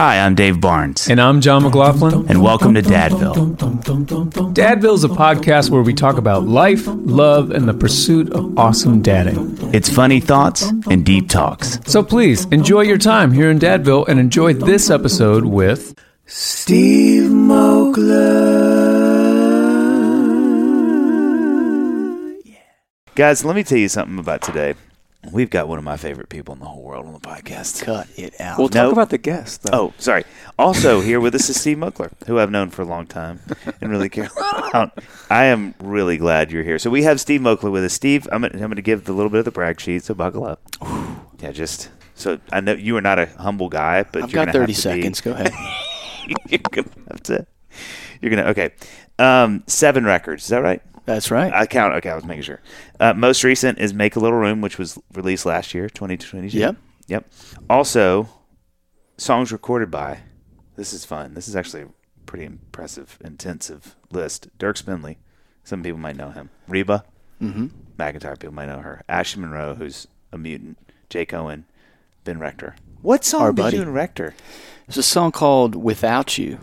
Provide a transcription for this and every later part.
Hi, I'm Dave Barnes, And I'm Jon McLaughlin. and welcome to Dadville. Dadville is a podcast where we talk about life, love, and the pursuit of awesome dadding. It's funny thoughts and deep talks. So please enjoy your time here in Dadville and enjoy this episode with Steve Moakler. Guys, let me tell you something about today. We've got one of my favorite people in the whole world on the podcast. Cut it out. We'll talk about the guest, though. Oh, sorry. Also, here with us is Steve Moakler, who I've known for a long time and really care about. I am really glad you're here. So we have Steve Moakler with us. Steve, I'm going I'm going to give a little bit of the brag sheet, so buckle up. Yeah, just so I know you are not a humble guy, but I've you're got 30 have to be- seconds. Go ahead. you're gonna have to. You're gonna okay. Um, seven records. Is that right? That's right. I count. Okay, I was making sure. Uh, most recent is "Make a Little Room," which was released last year, 2022. Yep. Yep. Also, songs recorded by. This is fun. This is actually a pretty impressive, intensive list. Dierks Bentley. Some people might know him. Reba. mm-hmm. McEntire. People might know her. Ashley Monroe, who's a mutant. Jake Owen. Ben Rector. What song Our did buddy. you and Rector? There's a song called "Without You"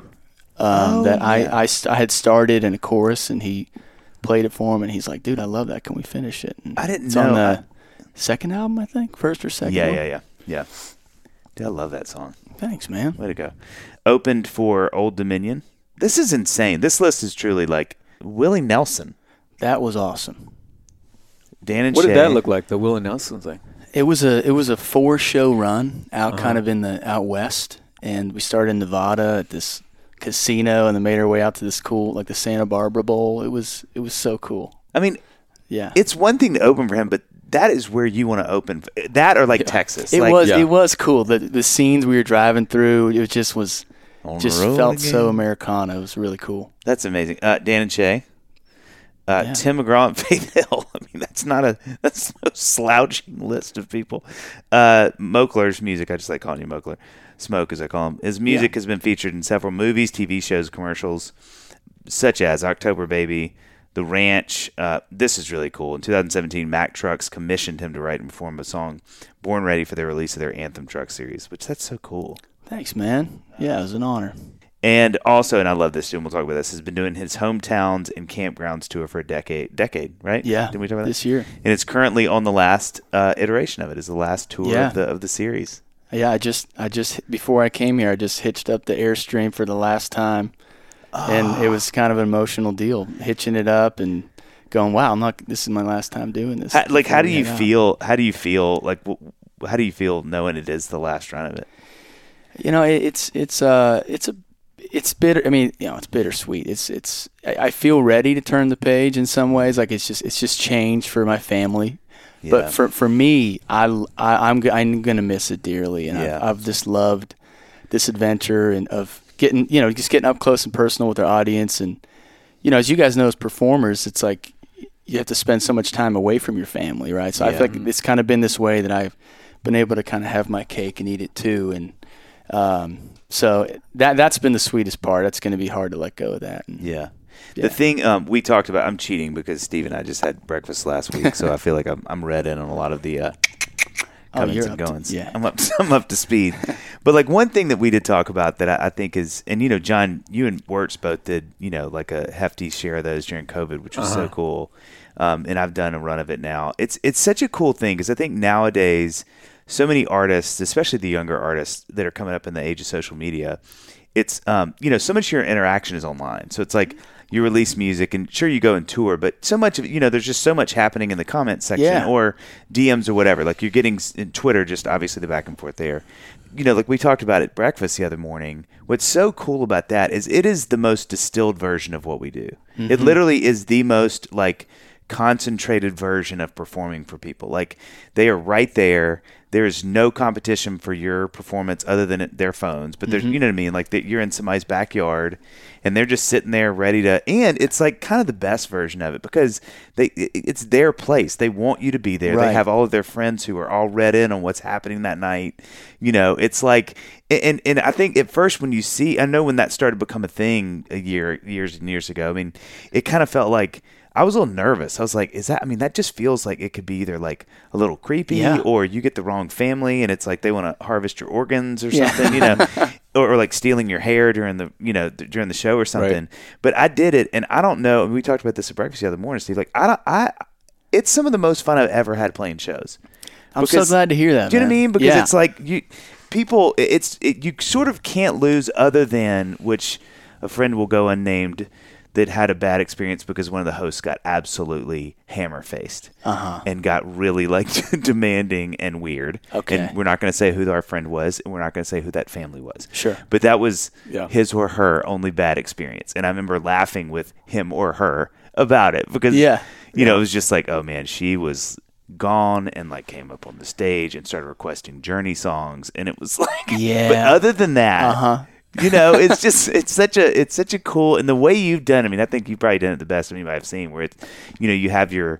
um, Oh, that yeah. I, I st- I had started in a chorus, and he played it for him, and he's like, "Dude, I love that. Can we finish it?" And I didn't it's know. on the second album, I think, first or second. Yeah, one. yeah, yeah, yeah. Dude, I love that song. Thanks, man. Way to go. Opened for Old Dominion. This is insane. This list is truly like Willie Nelson, That was awesome. Dan and What Shay. did that look like, the Willie Nelson thing? It was a it was a four show run out Uh-huh. kind of in the out west, and we started in Nevada at this casino, and then made our way out to this cool like the Santa Barbara Bowl. It was it was so cool. I mean, Yeah, it's one thing to open for him, but that is where you want to open. That or like Texas. It like, was yeah. it was cool. The the scenes we were driving through, it just was On just the road felt so again. Americana. It was really cool. That's amazing. Uh, Dan and Shay. Uh, Yeah. Tim McGraw and Faith Hill. I mean, that's not a that's no slouching list of people. Uh, Moakler's music. I just like calling you Moakler. Smoke, as I call him. His music has been featured in several movies, TV shows, commercials, such as October Baby, The Ranch. Uh, this is really cool. In 2017, Mack Trucks commissioned him to write and perform a song, "Born Ready" for the release of their Anthem Truck series, which that's so cool. Thanks, man. Yeah, it was an honor. And also, and I love this too, and we'll talk about this, has been doing his hometowns and campgrounds tour for a decade. Decade, right? Yeah, Didn't we talk about this that? year. And it's currently on the last uh, iteration of it. Is the last tour Yeah. of the of the series. Yeah, I just I just before I came here, I just hitched up the Airstream for the last time, and it was kind of an emotional deal, hitching it up and going, "Wow, I'm not. This is my last time doing this." How, like, how do you head out." feel? How do you feel? Like, how do you feel knowing it is the last run of it? You know, it, it's it's uh it's a it's bitter. I mean, you know, it's bittersweet. It's it's. I, I feel ready to turn the page in some ways. Like it's just it's just change for my family. Yeah. But for for me, I, I I'm g- I'm gonna miss it dearly, and Yeah. I've, I've just loved this adventure and of getting you know just getting up close and personal with our audience, and you know as you guys know as performers, it's like you have to spend so much time away from your family, right? So I Yeah. feel like it's kind of been this way that I've been able to kind of have my cake and eat it too, and um, so that that's been the sweetest part. That's going to be hard to let go of that. And, yeah. Yeah. The thing um, we talked about, I'm cheating because Steve and I just had breakfast last week, so I feel like I'm, I'm read in on a lot of the uh, Oh, comings you're and up to- goings. yeah. I'm up, I'm up to speed. but like one thing that we did talk about that I, I think is, and you know, Jon, you and Wertz both did, you know, like a hefty share of those during COVID, which was so cool. Um, and I've done a run of it now. It's it's such a cool thing because I think nowadays, so many artists, especially the younger artists that are coming up in the age of social media, it's um, you know, so much of your interaction is online. So it's like you release music and sure you go and tour, but so much of you know, there's just so much happening in the comment section Yeah. or DMs or whatever. Like you're getting in Twitter, just obviously the back and forth there. You know, like we talked about at breakfast the other morning. What's so cool about that is it is the most distilled version of what we do. It mm-hmm. literally is the most like concentrated version of performing for people. Like they are right there. There is no competition for your performance other than their phones. But there's, mm-hmm. you know what I mean? Like that you're in somebody's backyard and they're just sitting there ready to, and it's like kind of the best version of it because they, it's their place. They want you to be there. Right. They have all of their friends who are all read in on what's happening that night. You know, it's like, and and I think at first when you see, I know when that started to become a thing a year, years and years ago. I mean, it kind of felt like I was a little nervous. I was like, is that? I mean, that just feels like it could be either like a little creepy, Yeah. or you get the wrong family, and it's like they want to harvest your organs or Yeah. something, you know, or, or like stealing your hair during the you know during the show or something. But I did it, and I don't know. and We talked about this at breakfast the other morning, Steve. Like I don't, I. It's some of the most fun I've ever had playing shows. I'm so glad to hear that. Do you know what I mean? Because Yeah. it's like you people. It's it, you sort of can't lose other than which a friend will go unnamed that had a bad experience because one of the hosts got absolutely hammer faced Uh-huh. and got really like demanding and weird. Okay. And we're not going to say who our friend was, and we're not going to say who that family was. Sure. But that was Yeah. his or her only bad experience, and I remember laughing with him or her about it because Yeah. you know, it was just like, oh man, she was gone and like came up on the stage and started requesting Journey songs, and it was like, Yeah. But other than that, Uh-huh. You know, it's just it's such a it's such a cool and the way you've done. I mean, I think you've probably done it the best of anybody I've seen. Where it's you know you have your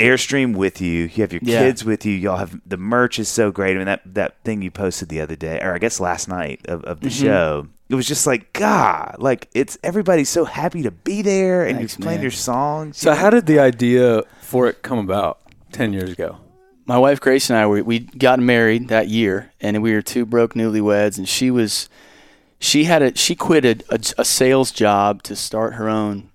airstream with you, you have your Yeah. kids with you. Y'all have the merch is so great. I mean that that thing you posted the other day, or I guess last night of, of the Mm-hmm. show. It was just like God, like it's everybody's so happy to be there, and Thanks, you're playing man. your songs. So how did the idea for it come about ten years ago? my wife Grace and I we we got married that year, and we were two broke newlyweds. And she was, she had a she quit a, a, a sales job to start her own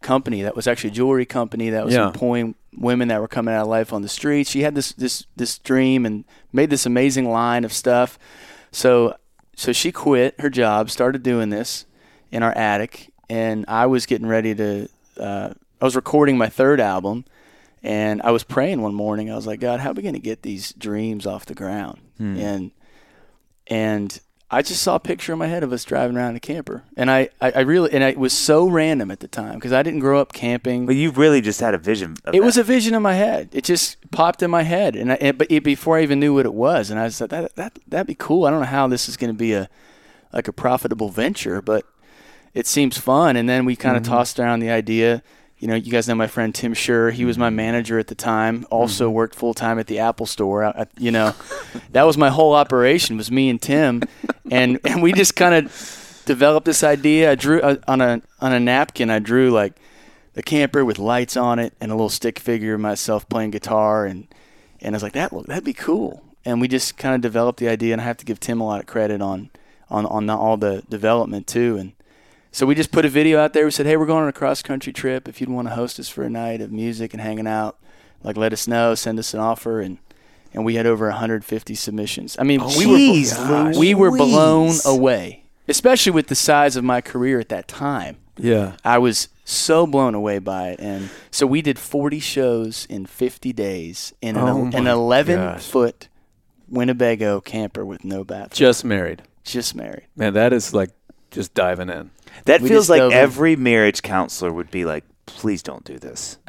company that was actually a jewelry company that was Yeah. employing women that were coming out of life on the streets. She had this this this dream and made this amazing line of stuff. So so she quit her job, started doing this in our attic, and I was getting ready to. Uh, I was recording my third album, and I was praying one morning. I was like, God, how are we going to get these dreams off the ground? And and I just saw a picture in my head of us driving around in a camper, and I, I, I really and it was so random at the time because I didn't grow up camping. But you really just had a vision. Of It was a vision in my head. It just popped in my head, and, I, and but it, before I even knew what it was, and I said that that that'd be cool. I don't know how this is going to be a like a profitable venture, but it seems fun. And then we kind of mm-hmm. tossed around the idea. You know, you guys know my friend Tim Schur. He was my manager at the time. Also worked full time at the Apple Store. I, I- you know, that was my whole operation. Was me and Tim, and and we just kind of developed this idea. I drew uh, on a on a napkin. I drew like the camper with lights on it and a little stick figure of myself playing guitar and and I was like that look that'd be cool and we just kind of developed the idea and I have to give Tim a lot of credit on on on the, all the development too and so we just put a video out there we said hey we're going on a cross country trip if you'd want to host us for a night of music and hanging out like let us know send us an offer and and we had over 150 submissions I mean we Jeez were we were blown away especially with the size of my career at that time Yeah. I was so blown away by it, and so we did 40 shows in 50 days in an, Oh an my 11 gosh. foot Winnebago camper with no bathroom. Just married. Just married. Man, that is like just diving in. That We feels like every marriage counselor would be like, please don't do this.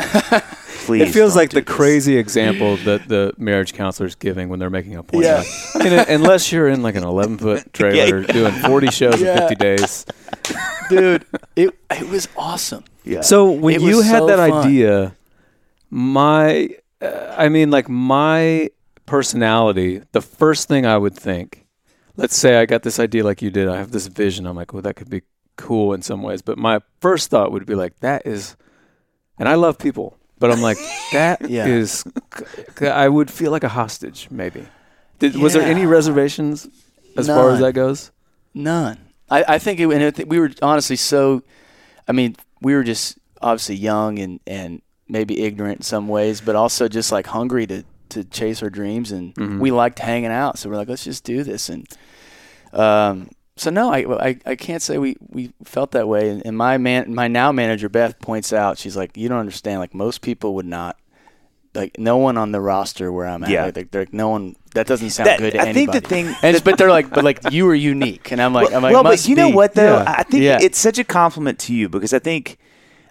Please. it feels like the this." crazy example that the marriage counselor's giving when they're making a point. Yeah. Like, in a- unless you're in like an 11 foot trailer Yeah. doing 40 shows in 50 days. Dude, it, it was awesome. Yeah. So when It you had so that fun. idea, my, uh, I mean, like my personality, the first thing I would think, let's say I got this idea like you did, I have this vision, I'm like, well, that could be cool in some ways. But my first thought would be like, that is, and I love people, but I'm like, that is, Yeah. I would feel like a hostage, maybe. Did, Was there any reservations as far as that goes? None. I, I think it, and I think we were honestly so. I mean, we were just obviously young and, and maybe ignorant in some ways, but also just like hungry to, to chase our dreams. And Mm-hmm. we liked hanging out. So we're like, let's just do this. And um, so, no, I, I, I can't say we, we felt that way. And, and my man, my now manager, Beth, points out, she's like, you don't understand. Like, most people would not. Like no one on the roster where I'm at, Yeah. like, they're, like no one. That doesn't sound That- good to I think the thing- and it's- but they're like, but like you are unique, and I'm like, well, I'm like, well, but you know what though? Yeah. I think Yeah. it's such a compliment to you because I think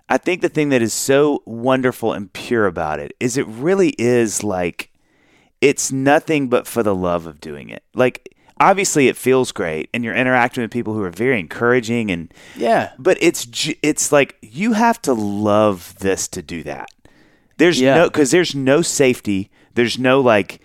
I think the thing that is so wonderful and pure about it is it really is like it's nothing but for the love of doing it. Like obviously it feels great and you're interacting with people who are very encouraging and Yeah. but it's it's like you have to love this to do that. There's Yeah. no because there's no safety. There's no like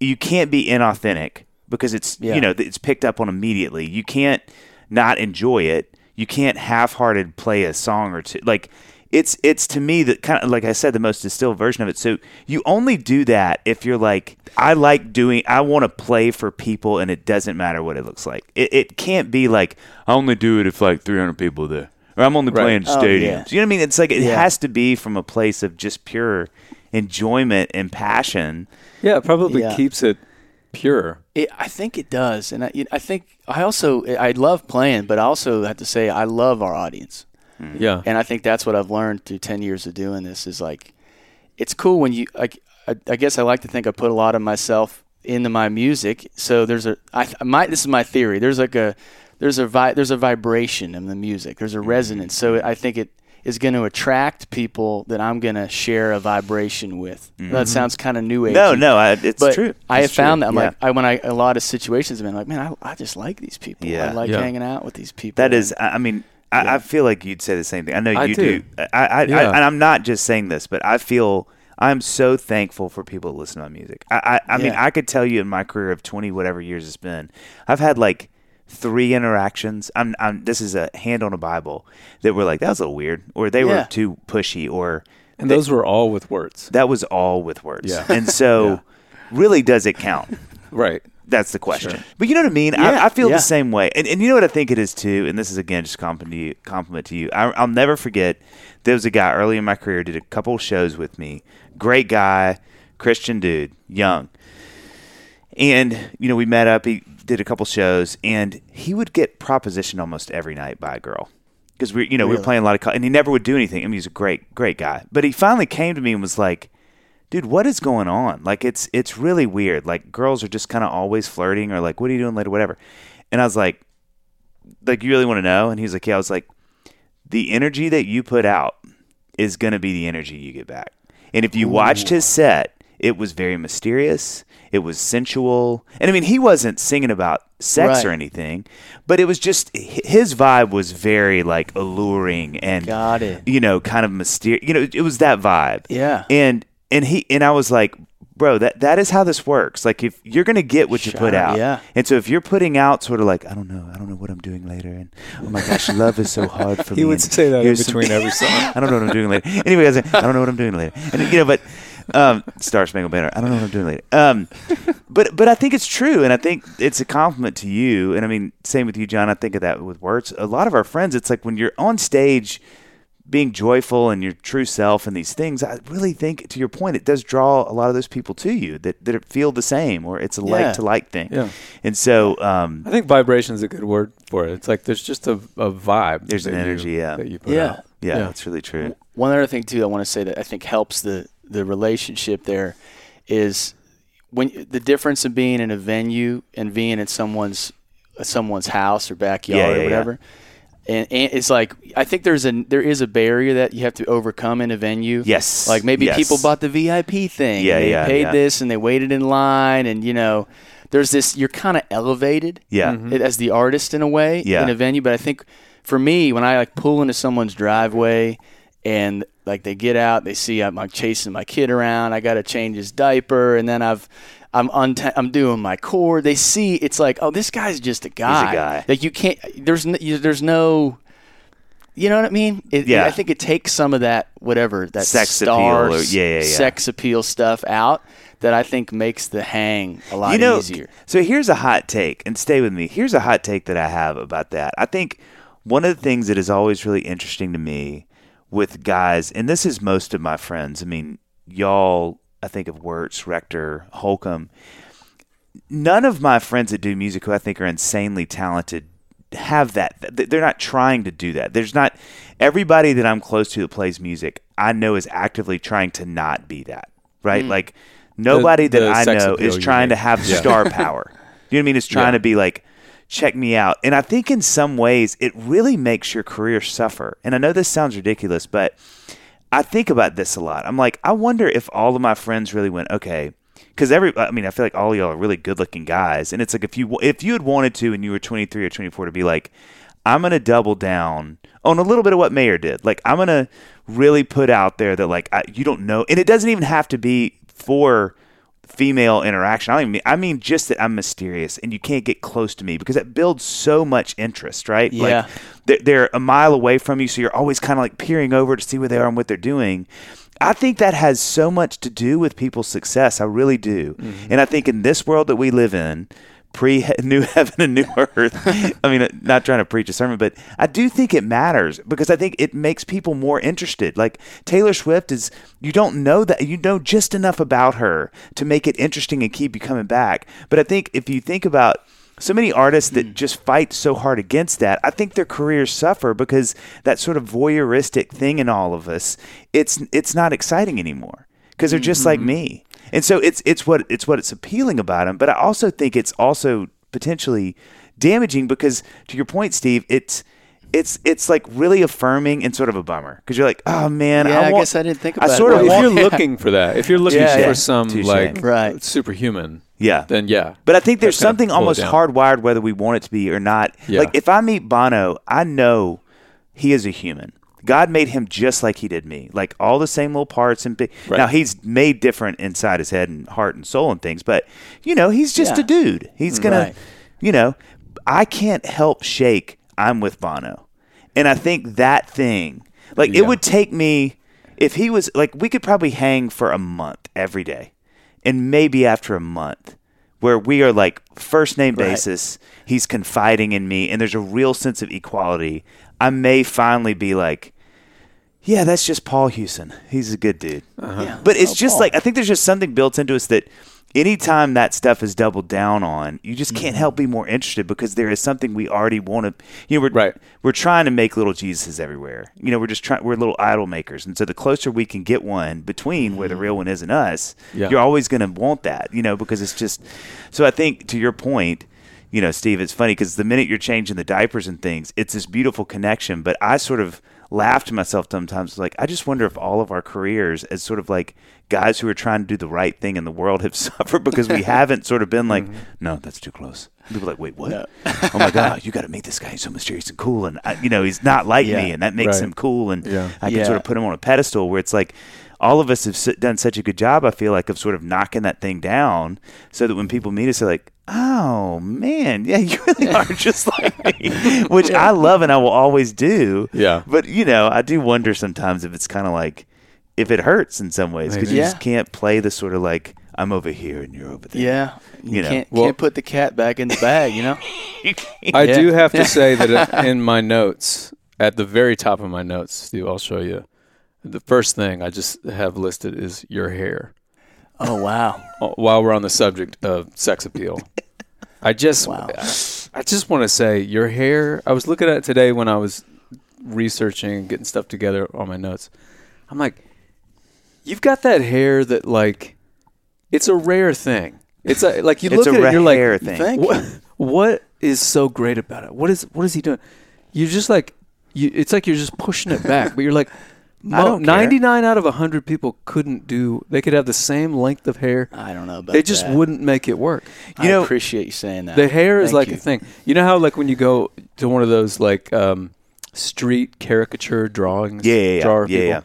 you can't be inauthentic because it's Yeah. you know it's picked up on immediately. You can't not enjoy it. You can't half-hearted play a song or two. Like it's it's to me that kind of like I said the most distilled version of it. So you only do that if you're like I like doing I want to play for people and it doesn't matter what it looks like. It it can't be like I only do it if like 300 people are there. Or I'm only playing Oh, stadiums. yeah. You know what I mean? It's like it Yeah. has to be from a place of just pure enjoyment and passion. Yeah, it probably Yeah. keeps it pure. It, I think it does, and I, you know, I think I also I love playing, but I also have to say I love our audience, Mm-hmm. Yeah. and I think that's what I've learned through ten years of doing this is like, it's cool when you like. I, I guess I like to think I put a lot of myself into my music. So there's a, I, might this is my theory. There's like a there's a vi- there's a vibration in the music. There's a mm-hmm. resonance. So I think it is going to attract people that I'm going to share a vibration with. That mm-hmm. sounds kind of new age. No, no, I, it's but true. I have true. found that I'm Yeah. like I when I a lot of situations have been like, man, I, I just like these people. Yeah. I like Yeah. hanging out with these people. That is, I mean, I, I feel like you'd say the same thing. I know I you do. do. I, I, Yeah. I, and I'm not just saying this, but I feel I'm so thankful for people that listen to my music. I, I, I mean, I could tell you in my career of 20 whatever years it's been, I've had like three interactions. I'm, I'm. This is a hand on a Bible that were like that was a little weird, or they were too pushy, or And those were all with Wertz. that was all with Wertz. Yeah. And so, really, does it count? Right. That's the question. But you know what I mean? Yeah, I, I feel yeah. the same way. And, and you know what I think it is too? And this is, again, just compliment to you. Compliment to you. I, I'll never forget there was a guy early in my career did a couple shows with me. Great guy, Christian dude, young. And, you know, we met up. He did a couple shows. And he would get propositioned almost every night by a girl. Because we, you know, we were playing a lot of, and he never would do anything. I mean, he's a great, great guy. But he finally came to me and was like, dude, what is going on? Like it's it's really weird. Like girls are just kind of always flirting or like, what are you doing later, whatever. And I was like, like you really want to know? And he's like, yeah. I was like, the energy that you put out is gonna be the energy you get back. And if you watched his set, it was very mysterious. It was sensual, and I mean, he wasn't singing about sex or anything, but it was just his vibe was very like alluring and Got it. you know, kind of mysterious. You know, it was that vibe. Yeah. And and he and I was like, bro, that that is how this works. Like if you're gonna get what you put out. yeah. And so if you're putting out sort of like, I don't know, I don't know what I'm doing later, and oh my gosh, love is so hard for me. He would say that in here's some- between every song. I don't know what I'm doing later. Anyway, I, was like, I don't know what I'm doing later. And you know, but um, Star Spangled Banner. I don't know what I'm doing later. Um, but but I think it's true, and I think it's a compliment to you. And I mean, same with you, Jon. I think of that with Wertz. A lot of our friends, it's like when you're on stage, being joyful and your true self and these things. I really think, to your point, it does draw a lot of those people to you that that feel the same, or it's a Yeah. like to like thing. Yeah. And so, um, I think vibration is a good word for it. It's like there's just a, a vibe. There's an that you- energy, yeah. That you put Yeah. out. yeah, Yeah. that's really true. One other thing too, I want to say that I think helps the the relationship there is when the difference of being in a venue and being in someone's someone's house or backyard Yeah, yeah, or yeah. Whatever. And, and it's like I think there's a there is a barrier that you have to overcome in a venue. Yes. like maybe Yes. people bought the VIP thing. Yeah, and they yeah, paid yeah. this and they waited in line, and you know, there's this. You're kind of elevated Yeah. Mm-hmm. it- as the artist in a way Yeah. in a venue. But I think for me, when I like pull into someone's driveway and like they get out, they see I'm like chasing my kid around. I got to change his diaper, and then I've I'm unta- I'm doing my core. They see it's like, oh, this guy's just a guy. He's a guy. Like you can't. There's no, you, there's no. You know what I mean? It, Yeah. I think it takes some of that whatever that Sex star, appeal or- yeah, yeah, yeah. sex appeal stuff out that I think makes the hang a lot you know, easier. So here's a hot take, and stay with me. Here's a hot take that I have about that. I think one of the things that is always really interesting to me with guys, and this is most of my friends. I mean, y'all. I think of Wertz, Rector, Holcomb. None of my friends that do music who I think are insanely talented have that. They're not trying to do that. There's not everybody that I'm close to that plays music. I know is actively trying to not be that. Right? Hmm. Like nobody The- that the I know is trying to have Yeah. star power. You know what I mean? It's trying Yeah. to be like check me out. And I think in some ways it really makes your career suffer. And I know this sounds ridiculous, but I think about this a lot. I'm like, I wonder if all of my friends really went, okay, because every, I mean, I feel like all y'all are really good looking guys, and it's like if you if you had wanted to and you were 23 or 24 to be like, I'm gonna double down on a little bit of what Mayer did. Like I'm gonna really put out there that like I, you don't know, and it doesn't even have to be for female interaction. I don't even mean, I mean just that I'm mysterious and you can't get close to me because it builds so much interest, right? Yeah. Like they're, they're a mile away from you, so you're always kind of like peering over to see where they are and what they're doing. I think that has so much to do with people's success. I really do. Mm-hmm. And I think in this world that we live in, pre new heaven and new earth. I mean, not trying to preach a sermon, but I do think it matters because I think it makes people more interested. Like Taylor Swift is, you don't know that you know just enough about her to make it interesting and keep you coming back. But I think if you think about so many artists that hmm. just fight so hard against that, I think their careers suffer because that sort of voyeuristic thing in all of us, it's it's not exciting anymore because they're just like mm-hmm. me. And so it's it's what it's what it's appealing about him, but I also think it's also potentially damaging because to your point, Steve, it's it's it's like really affirming and sort of a bummer because you're like, oh man, Yeah, I, I guess I didn't think about it sort that of if want, you're looking for that, if you're looking Yeah, for yeah. some Touche. like Right. superhuman, yeah, then yeah. But I think there's That kind of something almost hardwired whether we want it to be or not. Yeah. Like if I meet Bono, I know he is a human. God made him just like he did me, like all the same little parts and big. Right. Now he's made different inside his head and heart and soul and things, but you know he's just Yeah. a dude. He's gonna, Right. you know, I can't help shake. I'm with Bono, and I think that thing, like Yeah. it would take me if he was like we could probably hang for a month every day, and maybe after a month where we are like first name Right. basis. He's confiding in me, and there's a real sense of equality. I may finally be like, yeah, that's just Paul Hewson. He's a good dude. Yeah. But it's Oh, just Paul. like I think there's just something built into us that anytime that stuff is doubled down on, you just Mm-hmm. can't help be more interested because there is something we already want to. You know, we're Right. we're trying to make little Jesuses everywhere. You know, we're just trying. We're little idol makers, and so the closer we can get one between where the real one is and us, Yeah. you're always going to want that. You know, because it's just. So I think to your point. You know, Steve, it's funny because the minute you're changing the diapers and things, it's this beautiful connection. But I sort of laugh to myself sometimes, like, I just wonder if all of our careers, as sort of like guys who are trying to do the right thing in the world, have suffered because we haven't sort of been like, mm-hmm. no, that's too close. People are like, wait, what? No. oh my God, you got to meet this guy. He's so mysterious and cool. And, I, you know, he's not like Yeah. me, and that makes Right. him cool. And Yeah. I can Yeah. sort of put him on a pedestal where it's like, all of us have done such a good job, I feel like, of sort of knocking that thing down so that when people meet us, they're like, oh, man, yeah, you really are just like me, which I love and I will always do. Yeah. But, you know, I do wonder sometimes if it's kind of like, if it hurts in some ways because you Maybe. just can't play the sort of like, I'm over here and you're over there. Yeah. You, You know. can't Well- can't put the cat back in the bag, you know? I Yeah. do have to say that in my notes, at the very top of my notes, Steve, I'll show you. The first thing I just have listed is your hair. Oh wow. Uh, While we're on the subject of sex appeal, I just, Wow. I just want to say your hair. I was looking at it today when I was researching and getting stuff together on my notes. I'm like, you've got that hair that like, it's a rare thing. It's a, like you look a at it, you're like, rare thing. What, what is so great about it? What is what is he doing? You're just like you. It's like you're just pushing it back, but you're like. I don't care. 99 out of 100 people couldn't do they could have the same length of hair I don't know about they just that. wouldn't make it work I You know- appreciate you saying that. the hair is Thank like you. a thing you know how like when you go to one of those like um, street caricature drawings Yeah, yeah, yeah. drawer Yeah, people, yeah.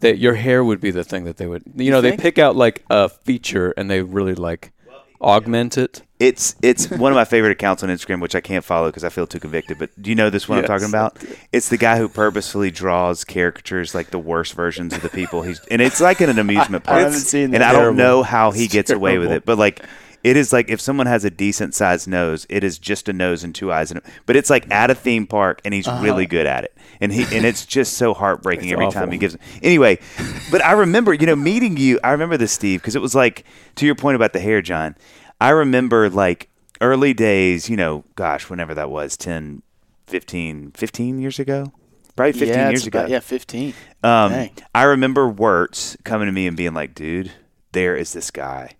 that your hair would be the thing that they would you know they think? pick out like a feature and they really like augment it It's it's one of my favorite accounts on Instagram, which I can't follow because I feel too convicted. But do you know this one I'm talking about? It's the guy who purposefully draws caricatures like the worst versions of the people he's, and it's like in an amusement I park. haven't seen and that. I don't know how he gets away with it, but like. It is like if someone has a decent sized nose, it is just a nose and two eyes, and but it's like at a theme park, and he's really good at it, and he and it's just so heartbreaking every awful. time he gives. Anyway, but I remember, you know, meeting you. I remember this, Steve, because it was like to your point about the hair, Jon. I remember like early days, you know, gosh, whenever that was, 10, 15, 15 years ago? Probably 15 yeah, years ago. about- yeah, 15. Um, I remember Wertz coming to me and being like, dude, there is this guy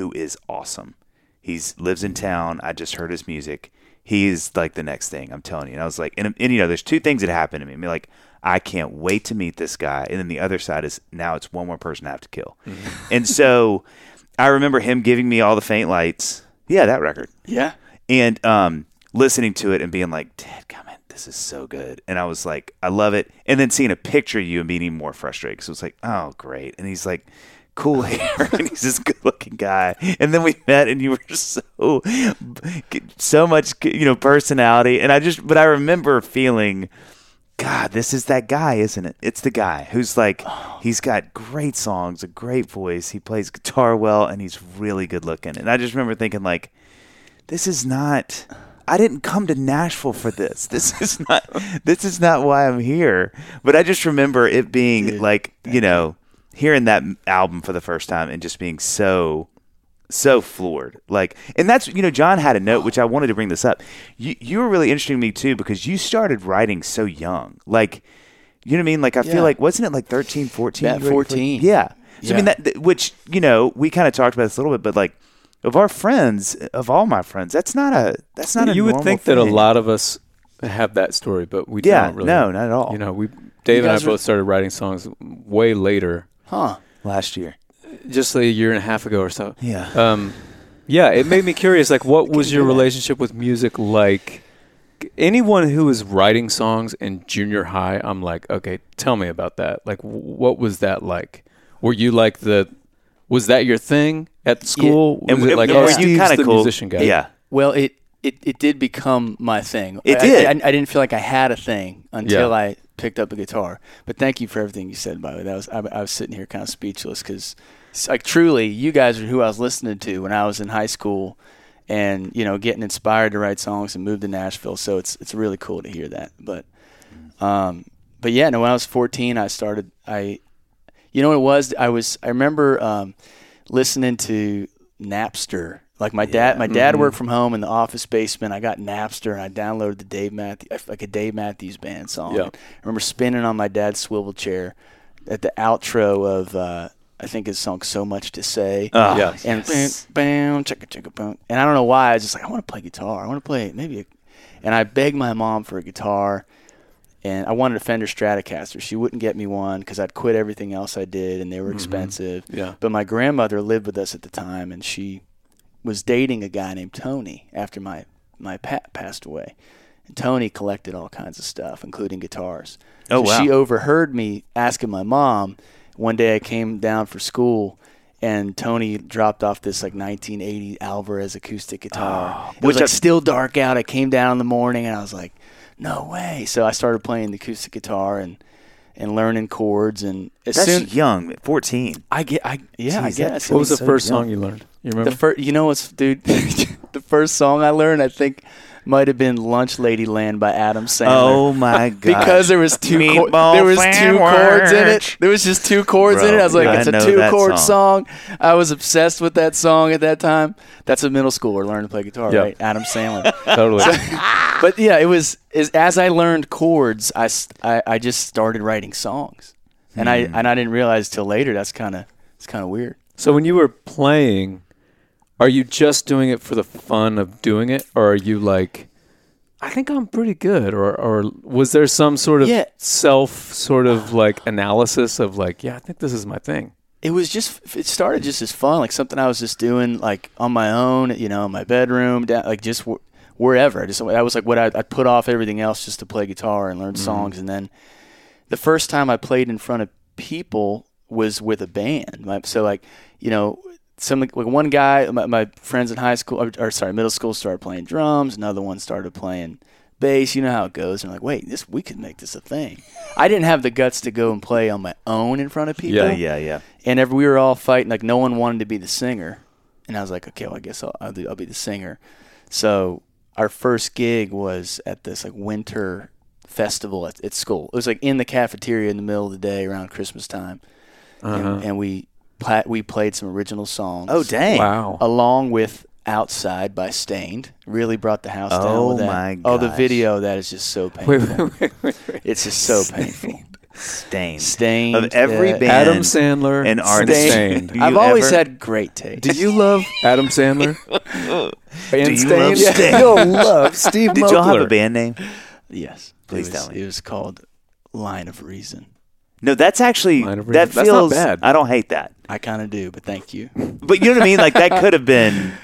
who is awesome. He's lives in town. I just heard his music. he's like the next thing. I'm telling you. And I was like, and, and you know, there's two things that happened to me. I mean, like, I can't wait to meet this guy. And then the other side is now it's one more person I have to kill. And so I remember him giving me all the faint lights. Yeah, that record. Yeah. And um, listening to it and being like, Dad, come in. This is so good. And I was like, I love it. And then seeing a picture of you and being even more frustrated because it's like, oh, great. And he's like, cool hair and he's this good looking guy. And then we met and you were so so much you know personality. And i just but i remember feeling god this is that guy isn't it? It's the guy who's like he's got great songs a great voice. He plays guitar well and he's really good looking. And i just remember thinking like this is not I didn't come to Nashville for this. This is not this is not why I'm here. But I just remember it being like, you know, hearing that album for the first time and just being so so floored. Like and that's you know, Jon had a note which I wanted to bring this up. You you were really interesting to me too because you started writing so young. Like you know what I mean? Like I Yeah. feel like wasn't it like 13, 14? About 14. Yeah. So I mean that th- which, you know, we kind of talked about this a little bit, but like of our friends, of all my friends, that's not a that's not a you would normal think that a lot of us have that story, but we Yeah, don't really. no, not at all. You know, we Dave and I guys are- both started writing songs way later, Huh. last year. just like a year and a half ago or so. Yeah. Um, yeah, it made me curious. Like, what was your relationship with music like? Anyone who was writing songs in junior high, I'm like, okay, tell me about that. Like, what was that like? Were you like the? Was that your thing at school? And was it like, and oh, were you Steve's kinda the cool? musician guy? Yeah. Well, it, it, it did become my thing. It I- did. I, I, didn't feel like I had a thing until Yeah. I picked up a guitar. But thank you for everything you said. By the way, that was I, I was sitting here kind of speechless because, like, truly, you guys are who I was listening to when I was in high school, and you know, getting inspired to write songs and move to Nashville. So it's it's really cool to hear that. But, um, but yeah, no, when I was 14, I started. I, you know what it was? I was. I remember um, listening to Napster. Like my dad, my dad Mm-hmm. worked from home in the office basement. I got Napster and I downloaded the Dave Matthews, like a Dave Matthews Band song. Yeah. I remember spinning on my dad's swivel chair at the outro of uh, I think his song "So Much to Say." Oh, Yeah. and bam, bam, chicka, chicka, boom. And I don't know why. I was just like, I want to play guitar. I want to play maybe. A, and I begged my mom for a guitar, and I wanted a Fender Stratocaster. She wouldn't get me one because I'd quit everything else I did, and they were expensive. Yeah. But my grandmother lived with us at the time, and she was dating a guy named Tony after my my pat passed away. And Tony collected all kinds of stuff, including guitars. Oh, so wow. She overheard me asking my mom. One day I came down for school, and Tony dropped off this like 1980 Alvarez acoustic guitar. Oh, it was which like I- still dark out. I came down in the morning, and I was like, "No way!" So I started playing the acoustic guitar and and learning chords. And as That's soon young, 14. I get, I yeah, I Jeez, that guess. What was the so first young. song you learned? You remember? The first, you know what's, dude? the first song I learned, I think, might have been "Lunch Lady Land" by Adam Sandler. Oh my god. because there was two chor- Meatball there was two chords in it. There was just two chords in it. I was like, I it's a two chord song. song. I was obsessed with that song at that time. That's a middle schooler learning to play guitar, Yeah. right? Adam Sandler. totally. but yeah, it was is as I learned chords, I just started writing songs, and I Hmm. and I didn't realize till later. That's kind of it's kind of weird. So when you were playing, are you just doing it for the fun of doing it, or are you like, I think I'm pretty good, or or was there some sort of Yeah. self sort of like analysis of like, yeah, I think this is my thing. it was just it started just as fun like something i was just doing like on my own you know in my bedroom down, like just wh- wherever I just that was like what I'd, I'd put off everything else just to play guitar and learn mm-hmm. songs and then the first time i played in front of people was with a band so like you know some like one guy my, my friends in high school or, or sorry middle school started playing drums another one started playing bass you know how it goes and I'm like wait this we could make this a thing. I didn't have the guts to go and play on my own in front of people. Yeah, Yeah, yeah. and every, we were all fighting like no one wanted to be the singer. And i was like okay well i guess i'll, I'll, do, I'll be the singer. So our first gig was at this like winter festival at, at school. It was like in the cafeteria in the middle of the day around christmas time. And, uh-huh. and we pla- we played some original songs Oh, dang. Wow. along with outside by staind really brought the house down Oh, with that. my god. oh the gosh. video that is just so painful Wait, wait, wait, wait, wait. it's just so painful Staind. Staind, Of every yeah. band. Adam Sandler and and artist. Staind. Do you I've always ever- had great taste. Do you love Adam Sandler? and Do you love Staind? Staind? You'll love Steve Did y'all have a Moakler. band name? Yes. Please it was, tell me. It was called Line of Reason. No, that's actually that Reason. That's not feels. bad. I don't hate that, I kind of do, but thank you. but you know what I mean. Like that could have been.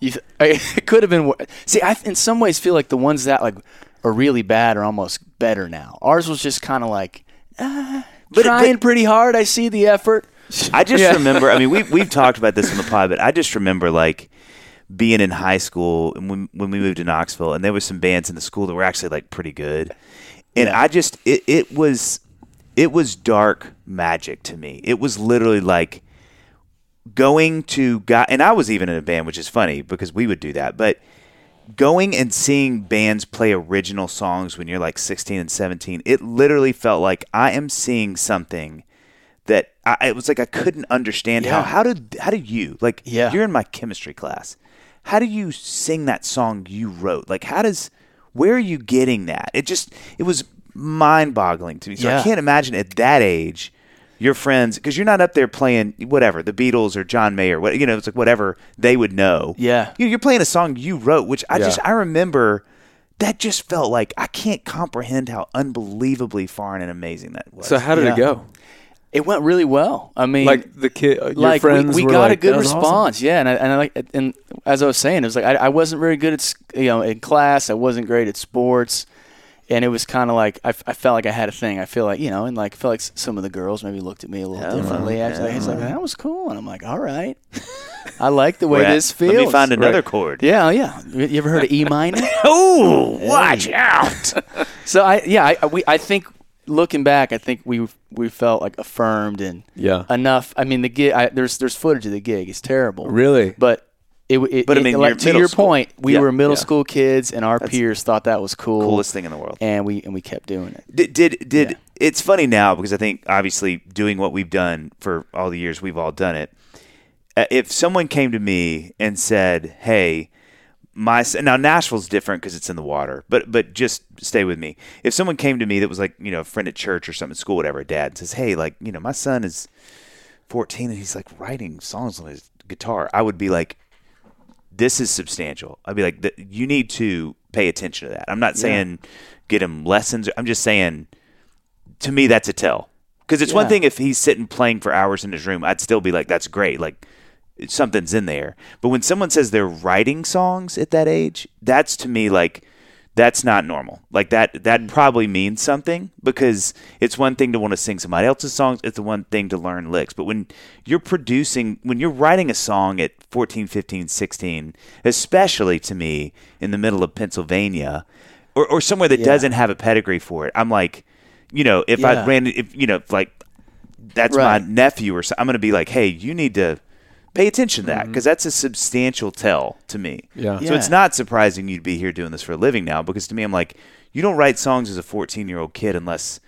You th- it could have been. wor- See, I in some ways feel like the ones that like are really bad are almost better now. Ours was just kind of like ah, But- trying but- pretty hard. I see the effort. I just Yeah. remember. I mean, we we've talked about this on the pod, but I just remember like being in high school and when when we moved to Knoxville, and there was some bands in the school that were actually like pretty good, and Yeah. I just it it was it was dark magic to me. It was literally like going to guy, and I was even in a band, which is funny because we would do that, but going and seeing bands play original songs when you're like 16 and 17 it literally felt like i am seeing something that I, it was like i couldn't understand how Yeah. how did how do you like Yeah. you're in my chemistry class how do you sing that song you wrote like how does where are you getting that it just it was mind boggling to me so i can't imagine at that age your friends because you're not up there playing whatever the beatles or john mayer what you know it's like whatever they would know Yeah. you know, you're playing a song you wrote, which I Yeah. just I remember. That just felt like I can't comprehend how unbelievably foreign and amazing that was. So how did Yeah. it go? It went really well. I mean, Like the kid, uh, your like we- friends we, were got like, a good "That was awesome." response. Yeah, and I, and I like and as I was saying, it was like I, I wasn't very good at you know in class. I wasn't great at sports, and it was kind of like I, f- I felt like I had a thing. I feel like you know, and like I feel like s- some of the girls maybe looked at me a little Oh, differently. I was like, it's like that was cool, and I'm like, all right, I like the way We're this feels. Let me find another Right. chord. Yeah, oh, yeah. You ever heard of E minor? Oh, watch out! so I yeah I I- we I think looking back, I think we we felt like affirmed and Yeah. enough. I mean, the gig. I, there's there's footage of the gig. It's terrible. Really? But it. it But I it- mean, like, to your school. point, we Yeah, were middle yeah. school kids, and our peers thought that was cool. Coolest thing in the world. And we and we kept doing it. Did did, did Yeah. it's funny now because I think obviously doing what we've done for all the years we've all done it. Uh, If someone came to me and said, "Hey," my now Nashville's different because it's in the water, but but just stay with me. If someone came to me that was like you know a friend at church or something school, whatever, a dad and says, "Hey, like you know my son is 14 and he's like writing songs on his guitar," I would be like, "This is substantial." I'd be like, "You need to pay attention to that." I'm not saying get him lessons. I'm just saying to me that's a tell because it's one thing if he's sitting playing for hours in his room i'd still be like that's great like something's in there but when someone says they're writing songs at that age that's to me like that's not normal like that that mm. probably means something because it's one thing to want to sing somebody else's songs it's the one thing to learn licks but when you're producing when you're writing a song at 14 15 16 especially to me in the middle of pennsylvania or, or somewhere that Yeah. doesn't have a pedigree for it i'm like you know if i ran if you know like that's Right. my nephew or something i'm going to be like hey you need to pay attention to that because that's a substantial tell to me Yeah. so it's Mm-hmm. Not surprising you'd be here doing this for a living now because to me i'm like you don't write songs as a 14 year old kid unless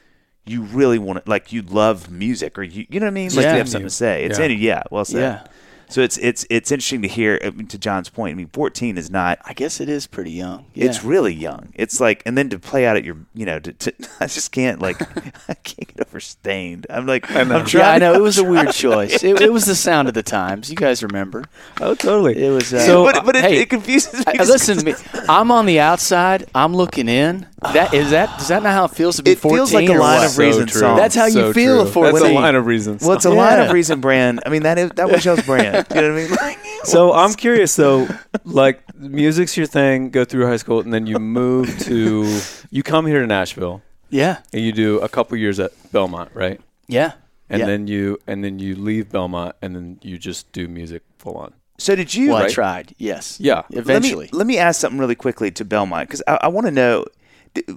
you really want to like you love music or you you know what i mean like Yeah. you have something to say it's Yeah. in you yeah well said Yeah. So it's it's it's interesting to hear I mean, to jon's point i mean 14 is not I guess it is pretty young. Yeah. it's really young. It's like, and then to play out at your, you know, to, to I just can't like, I can't get over staind. I'm like, I'm trying. yeah, I know to- it was a weird choice. It, it was the sound of the times. You guys remember? Oh, totally. It was. Uh, So- but but it, hey, it confuses me. I- listen to me. I'm on the outside. I'm looking in. That is that. Does that not how it feels to be It 14? feels like a or line what? of reason true. song. That's how you feel true. at 14. That's a line of reasons. Well, it's a line of reason brand. I mean, that is that was y'all's brand. You know what I mean? Like, So I'm curious though, like music's your thing, go through high school, and then you move to, you come here to Nashville, Yeah. and you do a couple years at Belmont, right? Yeah. And yeah. then you and then you leave Belmont, and then you just do music full on. so did you? well, I tried. Yes. Yeah. Eventually. Let me, let me ask something really quickly to Belmont because I, I want to know: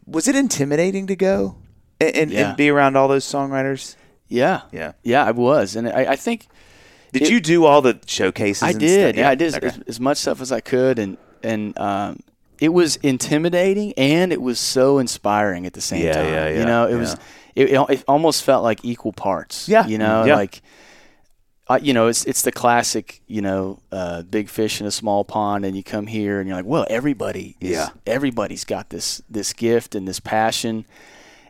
was it intimidating to go and, and, Yeah. and be around all those songwriters? yeah. Yeah. Yeah, I was, and I, I think Did It- you do all the showcases? I and did. Stuff? Yeah, I did as, Okay. as, as much stuff as I could, and and um, it was intimidating and it was so inspiring at the same Yeah, time. yeah, yeah, You know, it was it, it, it almost felt like equal parts. Yeah, You know, yeah. like. Uh, you know, it's it's the classic, you know, uh, big fish in a small pond, and you come here and you're like, well, everybody, is, Yeah. everybody's got this this gift and this passion,